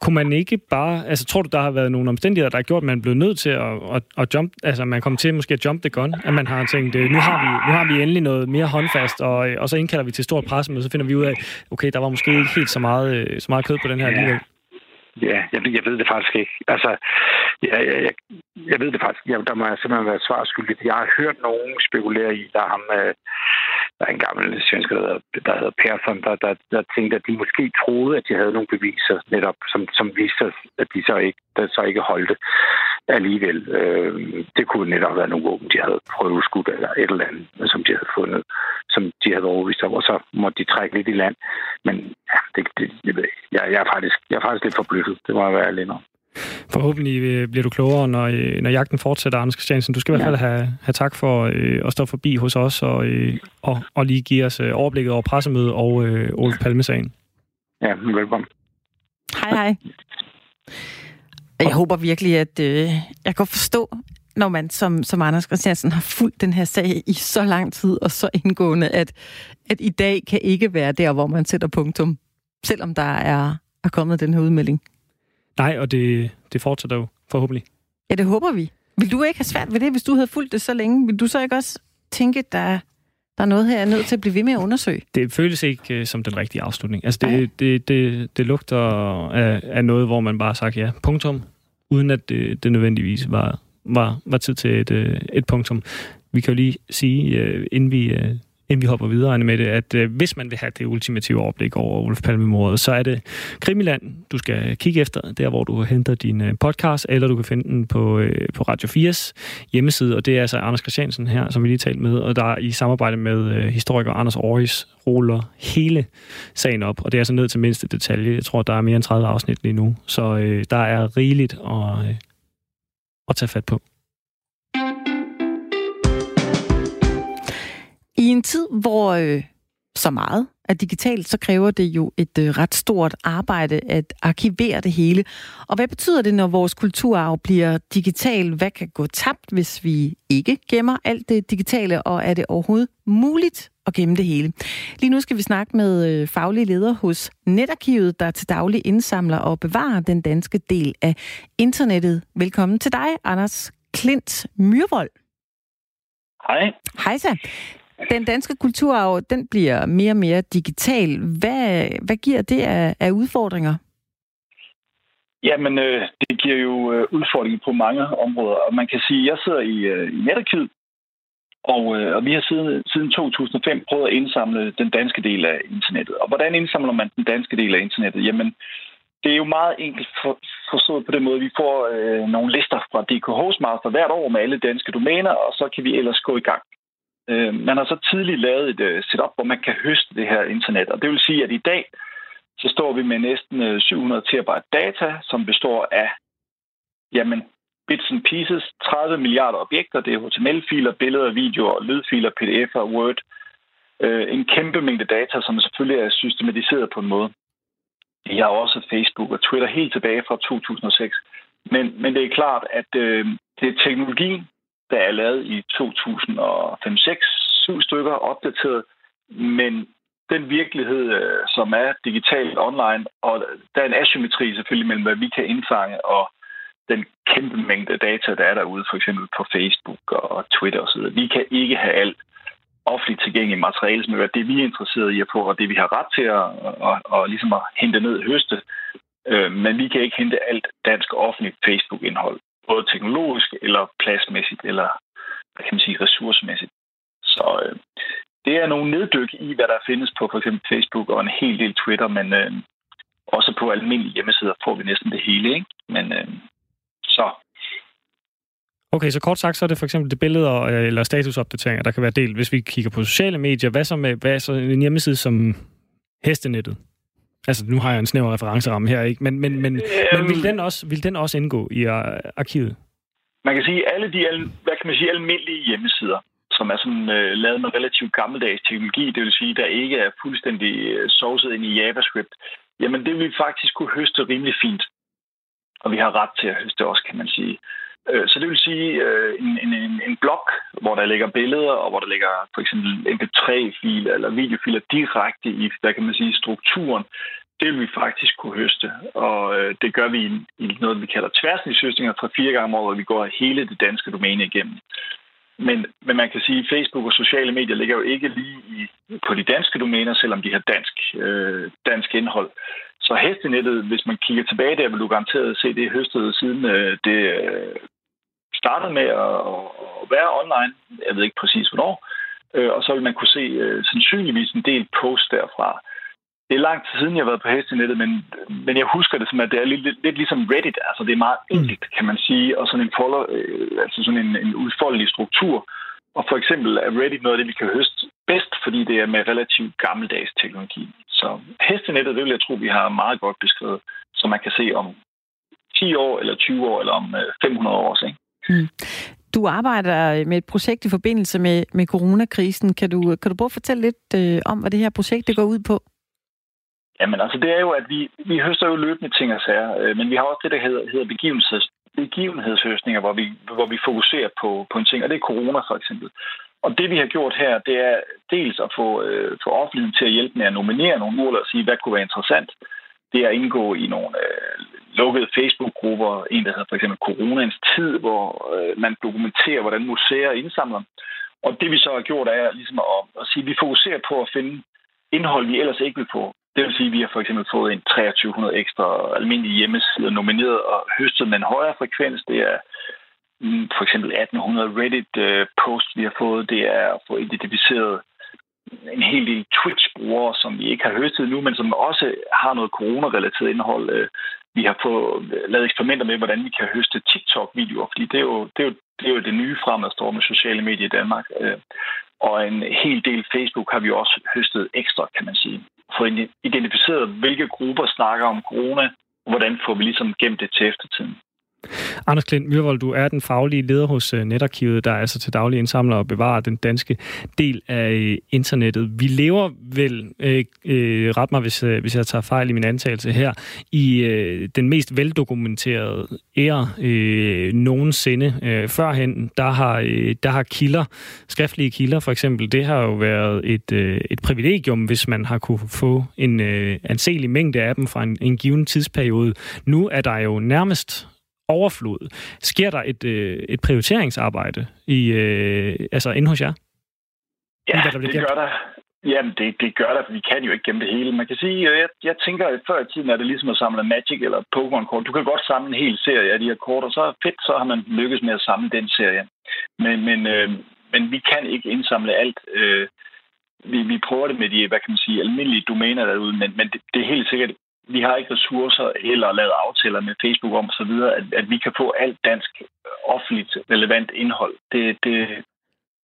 kunne man ikke bare... Altså, tror du, der har været nogle omstændigheder, der har gjort, at man blev nødt til at, at, at jump... Altså, man kom til måske at jump the gun, at man har tænkt, øh, nu har vi, nu har vi endelig noget mere håndfast, og, øh, og så indkalder vi til stort pressemøde, så finder vi ud af, okay, der var måske ikke helt så meget, øh, så meget kød på den her alligevel.
Ja, jeg, jeg ved det faktisk ikke. Altså, jeg, jeg, jeg, ved det faktisk. Jeg, der må jeg simpelthen være svarskyldig. Jeg har hørt nogen spekulere i, der er ham, øh, der er en gammel svensker, der hedder, der hedder Persson, der, der, der tænkte, at de måske troede, at de havde nogle beviser, netop, som, som viste, at de så ikke, der så ikke holdte alligevel. Øh, det kunne netop være nogle våben, de havde prøvet skudt eller et eller andet, som de havde fundet, som de havde overvist om, og så måtte de trække lidt i land. Men ja, det, det, jeg, jeg, jeg, er faktisk, jeg er faktisk lidt forbløffet. Det må jeg være alene om.
Forhåbentlig øh, bliver du klogere, når, øh, når jagten fortsætter, Anders Christiansen. Du skal i hvert fald have, have tak for øh, at stå forbi hos os og, øh, og, og lige give os øh, overblikket over pressemødet og øh, Olof Palme-sagen.
Ja, velkommen.
Hej, hej. Jeg håber virkelig, at øh, jeg kan forstå, når man som, som Anders Christiansen har fulgt den her sag i så lang tid og så indgående, at, at i dag kan ikke være der, hvor man sætter punktum, selvom der er, er kommet den her udmelding.
Nej, og det, det fortsætter jo forhåbentlig.
Ja, det håber vi. Vil du ikke have svært ved det, hvis du havde fulgt det så længe? Vil du så ikke også tænke, at der, der er noget her, jeg er nødt til at blive ved med at undersøge?
Det føles ikke uh, som den rigtige afslutning. Altså, det, det, det, det lugter af, af noget, hvor man bare har sagt ja, punktum, uden at det, det nødvendigvis var, var, var tid til et, øh, et punktum. Vi kan jo lige sige, uh, inden vi... Uh, inden vi hopper videre med det, at øh, hvis man vil have det ultimative overblik over Olof Palme-mordet, så er det Krimiland, du skal kigge efter, der hvor du henter din øh, podcast, eller du kan finde den på, øh, på Radio 4's hjemmeside, og det er altså Anders Christiansen her, som vi lige talte med, og der i samarbejde med øh, historiker Anders Aarhus ruller hele sagen op, og det er altså ned til mindste detalje. Jeg tror, der er mere end 30 afsnit lige nu, så øh, der er rigeligt at, øh, at tage fat på.
En tid, hvor øh, så meget er digitalt, så kræver det jo et øh, ret stort arbejde at arkivere det hele. Og hvad betyder det, når vores kulturarv bliver digital? Hvad kan gå tabt, hvis vi ikke gemmer alt det digitale? Og er det overhovedet muligt at gemme det hele? Lige nu skal vi snakke med øh, faglige leder hos Netarkivet, der til daglig indsamler og bevarer den danske del af internettet. Velkommen til dig, Anders Klint Myrvold.
Hej.
Hej så. Den danske kulturarv, den bliver mere og mere digital. Hvad, hvad giver det af, af udfordringer?
Jamen, øh, det giver jo øh, udfordringer på mange områder. Og man kan sige, at jeg sidder i, øh, i Netarkiv, og, øh, og vi har siden, siden 2005 prøvet at indsamle den danske del af internettet. Og hvordan indsamler man den danske del af internettet? Jamen, det er jo meget enkelt for, forstået på den måde, vi får øh, nogle lister fra DK Hostmaster hvert år med alle danske domæner, og så kan vi ellers gå i gang. Øh, man har så tidligt lavet et øh, setup, hvor man kan høste det her internet. Og det vil sige, at i dag så står vi med næsten øh, 700 terabyte data, som består af jamen, bits and pieces, 30 milliarder objekter. Det er HTML-filer, billeder, videoer, lydfiler, PDF'er, Word. Øh, en kæmpe mængde data, som selvfølgelig er systematiseret på en måde. Vi har også Facebook og Twitter helt tilbage fra 2006. Men, men det er klart, at øh, det er teknologien, der er lavet i 2005 6 syv stykker opdateret, men den virkelighed, øh, som er digitalt online, og der er en asymmetri selvfølgelig mellem, hvad vi kan indfange, og den kæmpe mængde data, der er derude, for eksempel på Facebook og Twitter osv. Vi kan ikke have alt offentligt tilgængeligt materiale, som er det, vi er interesseret i at få, og det, vi har ret til at, og, og ligesom at hente ned og høste. Øh, men vi kan ikke hente alt dansk offentligt Facebook-indhold både teknologisk eller pladsmæssigt, eller hvad kan man sige, ressourcemæssigt. Så øh, det er nogle neddyk i, hvad der findes på for eksempel Facebook og en hel del Twitter, men øh, også på almindelige hjemmesider får vi næsten det hele. Ikke? Men øh, så
Okay, så kort sagt, så er det for eksempel det billeder øh, eller statusopdateringer, der kan være delt. Hvis vi kigger på sociale medier, hvad så med hvad så en hjemmeside som Hestenettet? Altså, nu har jeg en snæver referenceramme her, ikke? Men, men, men, øhm, men vil, den også, vil den også indgå i uh, arkivet?
Man kan sige, at alle de hvad kan man sige, almindelige hjemmesider, som er sådan uh, lavet med relativt gammeldags teknologi, det vil sige, der ikke er fuldstændig sovset ind i JavaScript, jamen det vil faktisk kunne høste rimelig fint. Og vi har ret til at høste også, kan man sige. Øh, så det vil sige øh, en, en, en, blok, blog, hvor der ligger billeder, og hvor der ligger for eksempel mp3-filer eller videofiler direkte i, hvad kan man sige, strukturen, det vil vi faktisk kunne høste. Og øh, det gør vi i, i noget, vi kalder tværsnitshøstninger fra fire gange om året, hvor vi går hele det danske domæne igennem. Men, men man kan sige, at Facebook og sociale medier ligger jo ikke lige i, på de danske domæner, selvom de har dansk, øh, dansk indhold. Så hestenettet, hvis man kigger tilbage der, vil du garanteret se det høstede siden øh, det øh, startede med at, at være online. Jeg ved ikke præcis hvornår. Øh, og så vil man kunne se øh, sandsynligvis en del post derfra. Det er lang tid siden, jeg har været på hestenettet, men, men jeg husker det som, at det er lidt, lidt, lidt ligesom Reddit. Altså det er meget enkelt, kan man sige, og sådan en, folder, øh, altså sådan en, en udfoldelig struktur. Og for eksempel er Reddit noget af det, vi kan høste bedst, fordi det er med relativt gammeldags teknologi. Så hestenettet, det vil jeg tro, vi har meget godt beskrevet, så man kan se om 10 år, eller 20 år, eller om 500 år. Ikke? Mm.
Du arbejder med et projekt i forbindelse med, med coronakrisen. Kan du, kan du prøve at fortælle lidt øh, om, hvad det her projekt det går ud på?
Jamen altså, det er jo, at vi, vi høster jo løbende ting og sager, øh, men vi har også det, der hedder, hedder begivenheds, begivenhedshøstninger, hvor vi, hvor vi fokuserer på, på en ting, og det er corona for eksempel. Og det vi har gjort her, det er dels at få, øh, få offentligheden til at hjælpe med at nominere nogle mål og sige, hvad kunne være interessant. Det er at indgå i nogle øh, lukkede Facebook-grupper, en der hedder for eksempel Coronans Tid, hvor øh, man dokumenterer, hvordan museer indsamler. Og det vi så har gjort er ligesom at, at sige, at vi fokuserer på at finde indhold, vi ellers ikke vil få. Det vil sige, at vi har for eksempel fået en 2300 ekstra almindelige hjemmesider nomineret og høstet med en højere frekvens. Det er mm, for eksempel 1800 Reddit-posts, øh, vi har fået. Det er at få identificeret en hel del Twitch-brugere, som vi ikke har høstet nu, men som også har noget corona-relateret indhold. Øh, vi har fået lavet eksperimenter med, hvordan vi kan høste TikTok-videoer, fordi det er jo det, er jo, det, er jo det nye frem, med sociale medier i Danmark. Øh, og en hel del Facebook har vi også høstet ekstra, kan man sige. Få identificeret, hvilke grupper snakker om corona, og hvordan får vi ligesom gemt det til eftertiden.
Anders Klint Myrvold, du er den faglige leder hos øh, Netarkivet, der er altså til daglig indsamler og bevarer den danske del af øh, internettet. Vi lever vel, øh, øh, ret mig hvis, øh, hvis jeg tager fejl i min antagelse her, i øh, den mest veldokumenterede ære øh, nogensinde. Øh, førhen, der har, øh, der har kilder, skriftlige kilder for eksempel, det har jo været et, øh, et privilegium, hvis man har kunne få en øh, anselig mængde af dem fra en, en given tidsperiode. Nu er der jo nærmest overflod. Sker der et, øh, et prioriteringsarbejde i, øh, altså inde hos jer?
Ja, der det gør der. Jamen, det, det gør der, for vi kan jo ikke gemme det hele. Man kan sige, jeg, jeg tænker, at før i tiden er det ligesom at samle Magic eller Pokémon-kort. Du kan godt samle en hel serie af de her kort, og så er fedt, så har man lykkes med at samle den serie. Men, men, øh, men vi kan ikke indsamle alt. Øh, vi, vi prøver det med de, hvad kan man sige, almindelige domæner derude, men, men det, det er helt sikkert vi har ikke ressourcer eller lavet aftaler med Facebook om så videre, at, at vi kan få alt dansk offentligt relevant indhold. Det, det,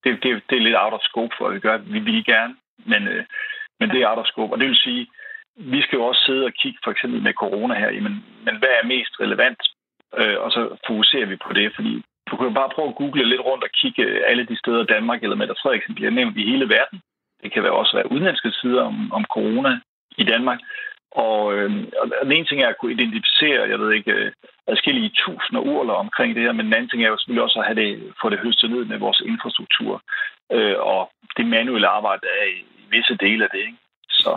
det, det, det er lidt out of scope for, at vi gør. Vi vil gerne, men, øh, men det er out of scope. Og det vil sige, vi skal jo også sidde og kigge for eksempel med corona her, men, men hvad er mest relevant? Øh, og så fokuserer vi på det, fordi du kan jo bare prøve at google lidt rundt og kigge øh, alle de steder, Danmark eller Mette Frederiksen bliver nævnt i hele verden. Det kan være også være udenlandske sider om, om corona i Danmark. Og, øh, og den ene ting er at kunne identificere, jeg ved ikke, øh, adskillige tusinder urler omkring det her, men den anden ting er jo selvfølgelig også at have det, få det høstet ned med vores infrastruktur. Øh, og det manuelle arbejde er i visse dele af det. Ikke? Så,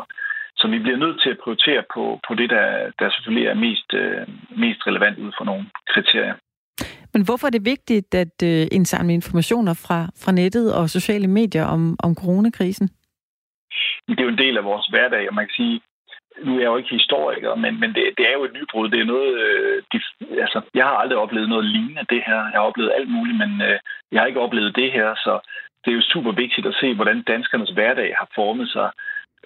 så vi bliver nødt til at prioritere på, på det, der, der selvfølgelig er mest, øh, mest relevant ud fra nogle kriterier.
Men hvorfor er det vigtigt at øh, indsamle informationer fra, fra nettet og sociale medier om, om coronakrisen?
Det er jo en del af vores hverdag, og man kan sige, nu er jeg jo ikke historiker, men, men det, det er jo et nybrud. Det er noget, øh, de, altså, jeg har aldrig oplevet noget lignende det her. Jeg har oplevet alt muligt, men øh, jeg har ikke oplevet det her, så det er jo super vigtigt at se, hvordan danskernes hverdag har formet sig.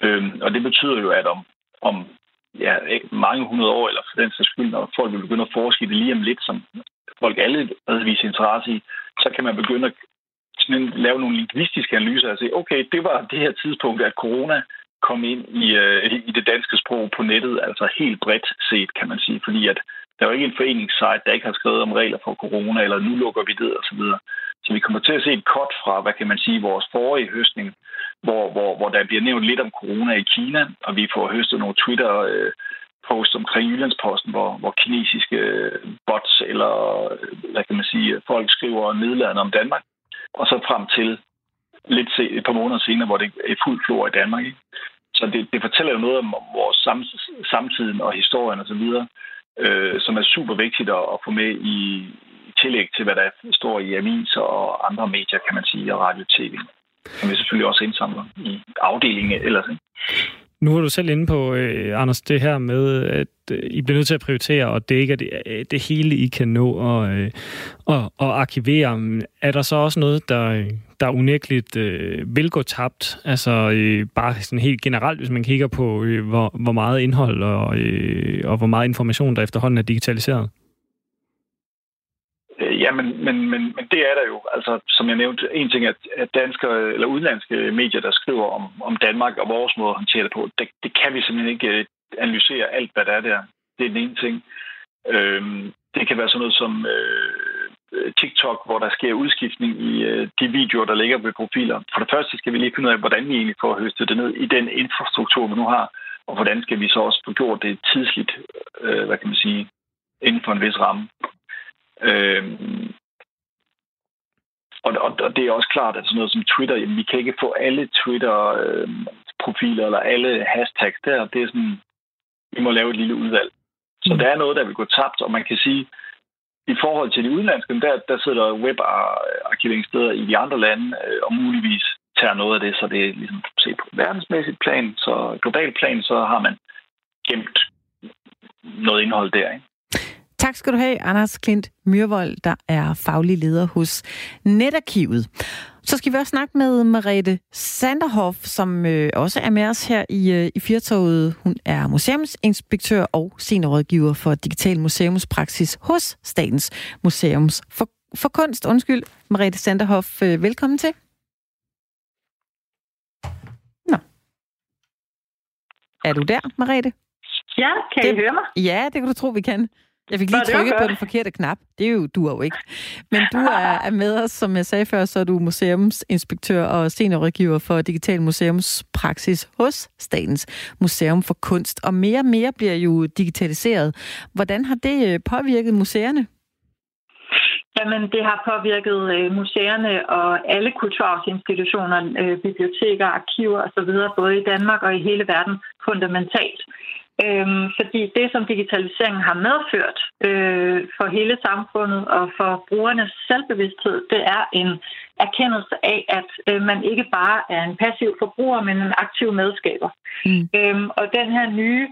Øhm, og det betyder jo, at om, om ja, ikke mange hundrede år, eller for den sags skyld, når folk vil begynde at forske det lige om lidt, som folk alle viser interesse i, så kan man begynde at lave nogle lingvistiske analyser og sige, okay, det var det her tidspunkt, at corona komme ind i, øh, i det danske sprog på nettet, altså helt bredt set, kan man sige, fordi at der er jo ikke en foreningssite, der ikke har skrevet om regler for corona, eller nu lukker vi det, og så videre. Så vi kommer til at se et kort fra, hvad kan man sige, vores forrige høstning, hvor, hvor, hvor der bliver nævnt lidt om corona i Kina, og vi får høstet nogle Twitter øh, post omkring Jyllandsposten, hvor, hvor kinesiske øh, bots eller, øh, hvad kan man sige, folk skriver nedladende om Danmark, og så frem til lidt se, et par måneder senere, hvor det er fuld flor i Danmark. Ikke? Så det, det fortæller jo noget om vores sam, samtiden og historien osv., øh, som er super vigtigt at, at få med i, i tillæg til, hvad der står i aviser og andre medier, kan man sige, og radio-tv. Som vi selvfølgelig også indsamler i afdelingen ellers. Ikke?
Nu var du selv inde på, øh, Anders, det her med, at øh, I bliver nødt til at prioritere, og det ikke er det, øh, det hele, I kan nå og, øh, og, og arkivere. Er der så også noget, der, der unægteligt øh, vil gå tabt? Altså øh, bare sådan helt generelt, hvis man kigger på, øh, hvor, hvor meget indhold og, øh, og hvor meget information, der efterhånden er digitaliseret?
Øh, ja, men, men, men, men det er der jo. Altså, som jeg nævnte, en ting er, at danske eller udenlandske medier, der skriver om, om Danmark og vores måde at håndtere det på, det, det kan vi simpelthen ikke øh, analysere alt, hvad der er der. Det er den ene ting. Øhm, det kan være sådan noget som øh, TikTok, hvor der sker udskiftning i øh, de videoer, der ligger ved profiler. For det første skal vi lige finde ud af, hvordan vi egentlig får høstet det ned i den infrastruktur, vi nu har, og hvordan skal vi så også få gjort det tidsligt, øh, hvad kan man sige, inden for en vis ramme. Øhm, og, og, og det er også klart, at sådan noget som Twitter, jamen, vi kan ikke få alle Twitter-profiler eller alle hashtags der. Det er sådan, vi må lave et lille udvalg. Så mm. der er noget, der vil gå tabt, og man kan sige, i forhold til de udenlandske, der, der sidder webarkiveringssteder i de andre lande, øh, og muligvis tager noget af det, så det er ligesom set på verdensmæssigt plan, så global plan, så har man gemt noget indhold der. Ikke?
Tak skal du have, Anders Klint Myrvold, der er faglig leder hos Netarkivet. Så skal vi også snakke med Marete Sanderhoff, som øh, også er med os her i, øh, i Firtoget. Hun er museumsinspektør og seniorrådgiver for digital museumspraksis hos Statens Museums for, for Kunst. Undskyld, Marete Sanderhoff, øh, velkommen til. Nå. Er du der, Marete?
Ja, kan det, I høre mig?
Ja, det kan du tro, vi kan. Jeg fik lige Nå, trykket på den forkerte knap. Det er jo du jo ikke. Men du er, er med os, som jeg sagde før, så er du museumsinspektør og seniorrådgiver for Digital Museumspraksis hos Statens Museum for Kunst. Og mere og mere bliver jo digitaliseret. Hvordan har det øh, påvirket museerne?
Jamen, det har påvirket øh, museerne og alle kulturarvsinstitutioner, øh, biblioteker, arkiver osv., både i Danmark og i hele verden, fundamentalt. Øhm, fordi det, som digitaliseringen har medført øh, for hele samfundet og for brugernes selvbevidsthed, det er en erkendelse af, at øh, man ikke bare er en passiv forbruger, men en aktiv medskaber. Mm. Øhm, og den her nye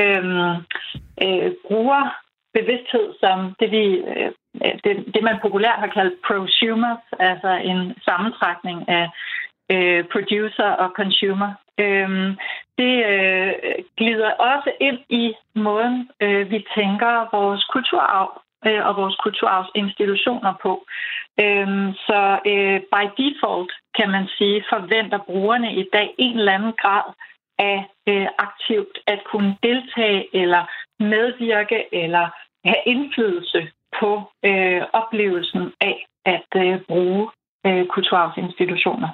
øh, øh, brugerbevidsthed, som det, vi, øh, det, det man populært har kaldt prosumers, altså en sammentrækning af øh, producer og consumer. Øhm, det øh, glider også ind i måden, øh, vi tænker vores kulturarv øh, og vores kulturarvsinstitutioner på. Øhm, så øh, by default, kan man sige, forventer brugerne i dag en eller anden grad af øh, aktivt at kunne deltage eller medvirke eller have indflydelse på øh, oplevelsen af at øh, bruge øh, kulturarvsinstitutioner.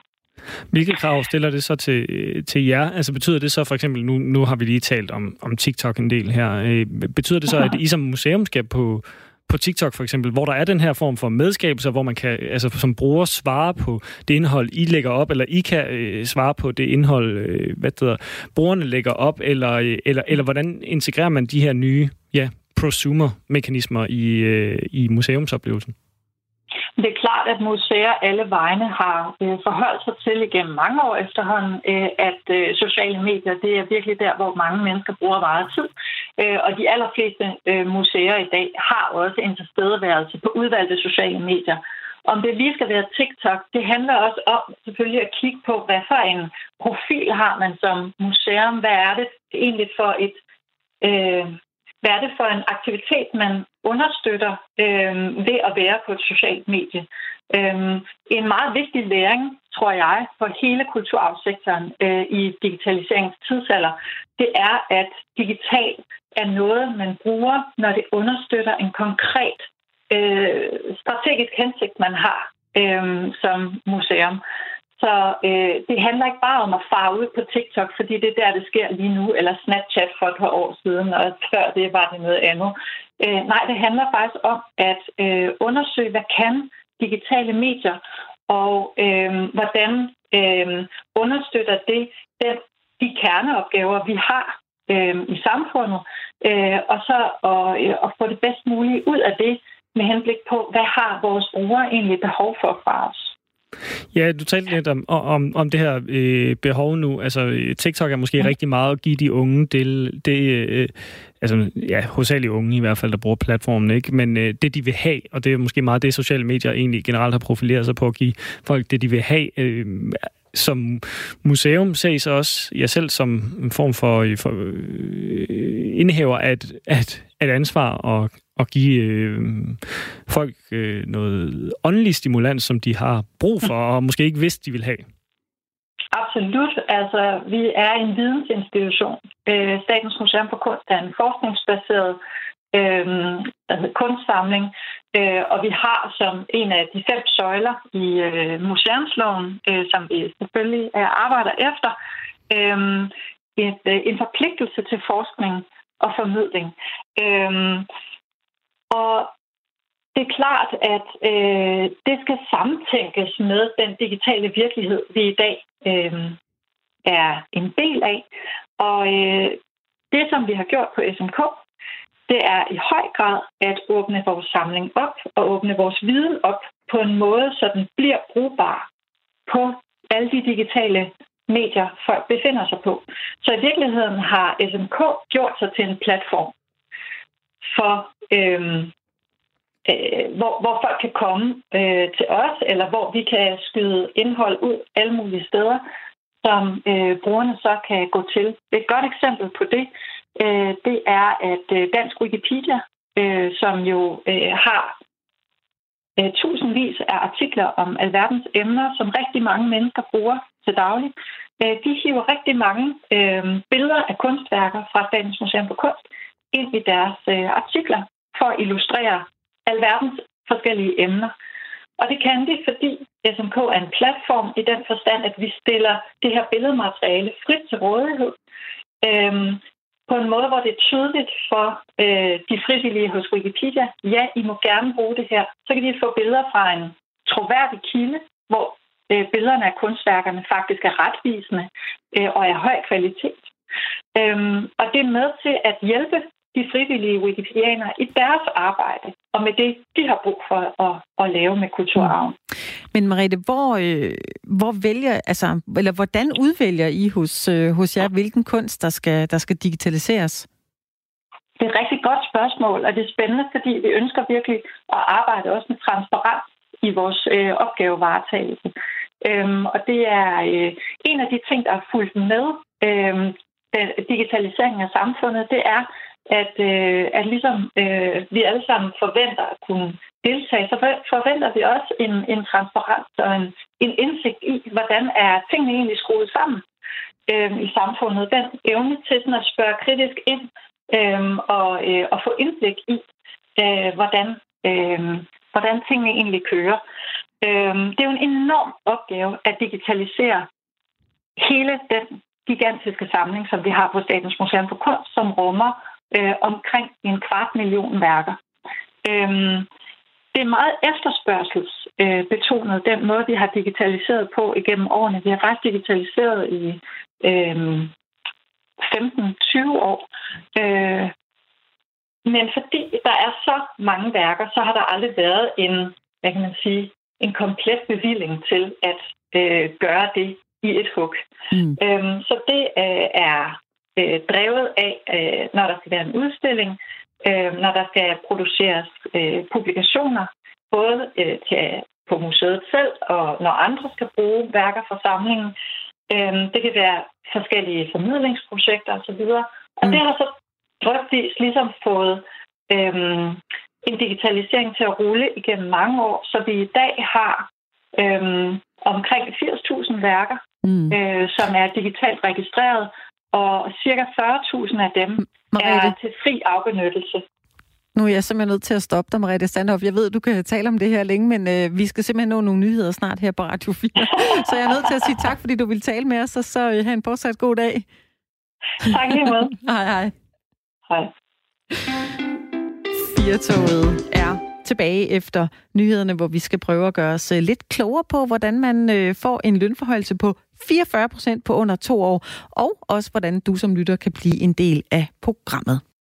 Hvilke krav stiller det så til, til jer? Altså betyder det så for eksempel, nu, nu har vi lige talt om, om TikTok en del her, øh, betyder det så, at I som museum skal på, på TikTok for eksempel, hvor der er den her form for medskabelse, hvor man kan altså som bruger svare på det indhold, I lægger op, eller I kan øh, svare på det indhold, øh, hvad det hedder, brugerne lægger op, eller, øh, eller, eller hvordan integrerer man de her nye ja, prosumer-mekanismer i, øh, i museumsoplevelsen?
Det er klart, at museer alle vegne har øh, forholdt sig til igennem mange år efterhånden, øh, at øh, sociale medier, det er virkelig der, hvor mange mennesker bruger meget tid. Øh, og de allerfleste øh, museer i dag har også en tilstedeværelse på udvalgte sociale medier. Om det lige skal være TikTok, det handler også om selvfølgelig at kigge på, hvad for en profil har man som museum. Hvad er det egentlig for et øh, hvad er det for en aktivitet, man understøtter øh, ved at være på et socialt medie. Øh, en meget vigtig læring, tror jeg, for hele kulturarvssektoren øh, i digitaliseringens tidsalder, det er, at digital er noget, man bruger, når det understøtter en konkret øh, strategisk hensigt, man har øh, som museum. Så øh, det handler ikke bare om at fare ud på TikTok, fordi det er der, det sker lige nu, eller Snapchat for et par år siden, og før det var det noget andet. Øh, nej, det handler faktisk om at øh, undersøge, hvad kan digitale medier, og øh, hvordan øh, understøtter det den, de kerneopgaver, vi har øh, i samfundet, øh, og så at, øh, at få det bedst mulige ud af det med henblik på, hvad har vores brugere egentlig behov for fra os.
Ja, du talte lidt om, om, om det her øh, behov nu. Altså, TikTok er måske ja. rigtig meget at give de unge det, det øh, altså, ja, hovedsageligt unge i hvert fald, der bruger platformen, ikke? Men øh, det, de vil have, og det er måske meget det, sociale medier egentlig generelt har profileret sig på at give folk det, de vil have, øh, som museum ses også jeg selv som en form for, for øh, indhæver af et, at, et ansvar og, og give øh, folk øh, noget åndelig stimulans, som de har brug for, og måske ikke vidste, de vil have.
Absolut. Altså, vi er en vidensinstitution. Øh, Statens Museum for Kunst er en forskningsbaseret øh, altså kunstsamling, øh, og vi har som en af de fem søjler i øh, museumsloven, øh, som vi selvfølgelig øh, arbejder efter, øh, et, øh, en forpligtelse til forskning og formidling. Øh, og det er klart, at øh, det skal samtænkes med den digitale virkelighed, vi i dag øh, er en del af. Og øh, det, som vi har gjort på SMK, det er i høj grad at åbne vores samling op og åbne vores viden op på en måde, så den bliver brugbar på alle de digitale medier, folk befinder sig på. Så i virkeligheden har SMK gjort sig til en platform for øhm, øh, hvor, hvor folk kan komme øh, til os, eller hvor vi kan skyde indhold ud alle mulige steder, som øh, brugerne så kan gå til. Et godt eksempel på det øh, det er, at øh, Dansk Wikipedia, øh, som jo øh, har øh, tusindvis af artikler om alverdens emner, som rigtig mange mennesker bruger til daglig, øh, de hiver rigtig mange øh, billeder af kunstværker fra Statens Museum for Kunst ind i deres øh, artikler for at illustrere alverdens forskellige emner. Og det kan de, fordi SMK er en platform i den forstand, at vi stiller det her billedmateriale frit til rådighed. Øhm, på en måde, hvor det er tydeligt for øh, de frivillige hos Wikipedia, ja, I må gerne bruge det her. Så kan de få billeder fra en troværdig kilde, hvor øh, billederne af kunstværkerne faktisk er retvisende øh, og af høj kvalitet. Øhm, og det er med til at hjælpe de frivillige wikipedianere i deres arbejde, og med det, de har brug for at, at lave med kulturarven.
Men Mariette, hvor, øh, hvor vælger, altså, eller hvordan udvælger I hos, øh, hos jer, hvilken kunst, der skal, der skal digitaliseres?
Det er et rigtig godt spørgsmål, og det er spændende, fordi vi ønsker virkelig at arbejde også med transparens i vores øh, opgavevaretagelse. Øhm, og det er øh, en af de ting, der er fulgt med øh, digitaliseringen af samfundet, det er, at, øh, at ligesom øh, vi alle sammen forventer at kunne deltage, så forventer vi også en, en transparens og en, en indsigt i, hvordan er tingene egentlig skruet sammen øh, i samfundet. Den evne til sådan at spørge kritisk ind øh, og, øh, og få indblik i, øh, hvordan, øh, hvordan tingene egentlig kører. Øh, det er jo en enorm opgave at digitalisere hele den gigantiske samling, som vi har på Statens Museum for Kunst, som rummer øh, omkring en kvart million værker. Øhm, det er meget efterspørgselsbetonet, øh, den måde, vi har digitaliseret på igennem årene. Vi har faktisk digitaliseret i øh, 15-20 år. Øh, men fordi der er så mange værker, så har der aldrig været en, hvad kan man sige, en komplet bevilling til at øh, gøre det i et hug. Mm. Øhm, så det øh, er øh, drevet af, øh, når der skal være en udstilling, øh, når der skal produceres øh, publikationer, både øh, til, på museet selv, og når andre skal bruge værker fra samlingen. Øh, det kan være forskellige formidlingsprojekter osv. Og mm. det har så drøftvis ligesom fået øh, en digitalisering til at rulle igennem mange år, så vi i dag har øh, omkring 80.000 værker, mm. øh, som er digitalt registreret, og cirka 40.000 af dem Mariette. er til fri afbenyttelse.
Nu er jeg simpelthen nødt til at stoppe dig, Mariette Standhoff. Jeg ved, du kan tale om det her længe, men øh, vi skal simpelthen nå nogle nyheder snart her på Radio 4. så jeg er nødt til at sige tak, fordi du vil tale med os, og så øh, have en fortsat god dag.
Tak lige måde.
hej, hej.
Hej.
Firtoget er tilbage efter nyhederne, hvor vi skal prøve at gøre os øh, lidt klogere på, hvordan man øh, får en lønforhøjelse på 44 procent på under to år, og også hvordan du som lytter kan blive en del af programmet.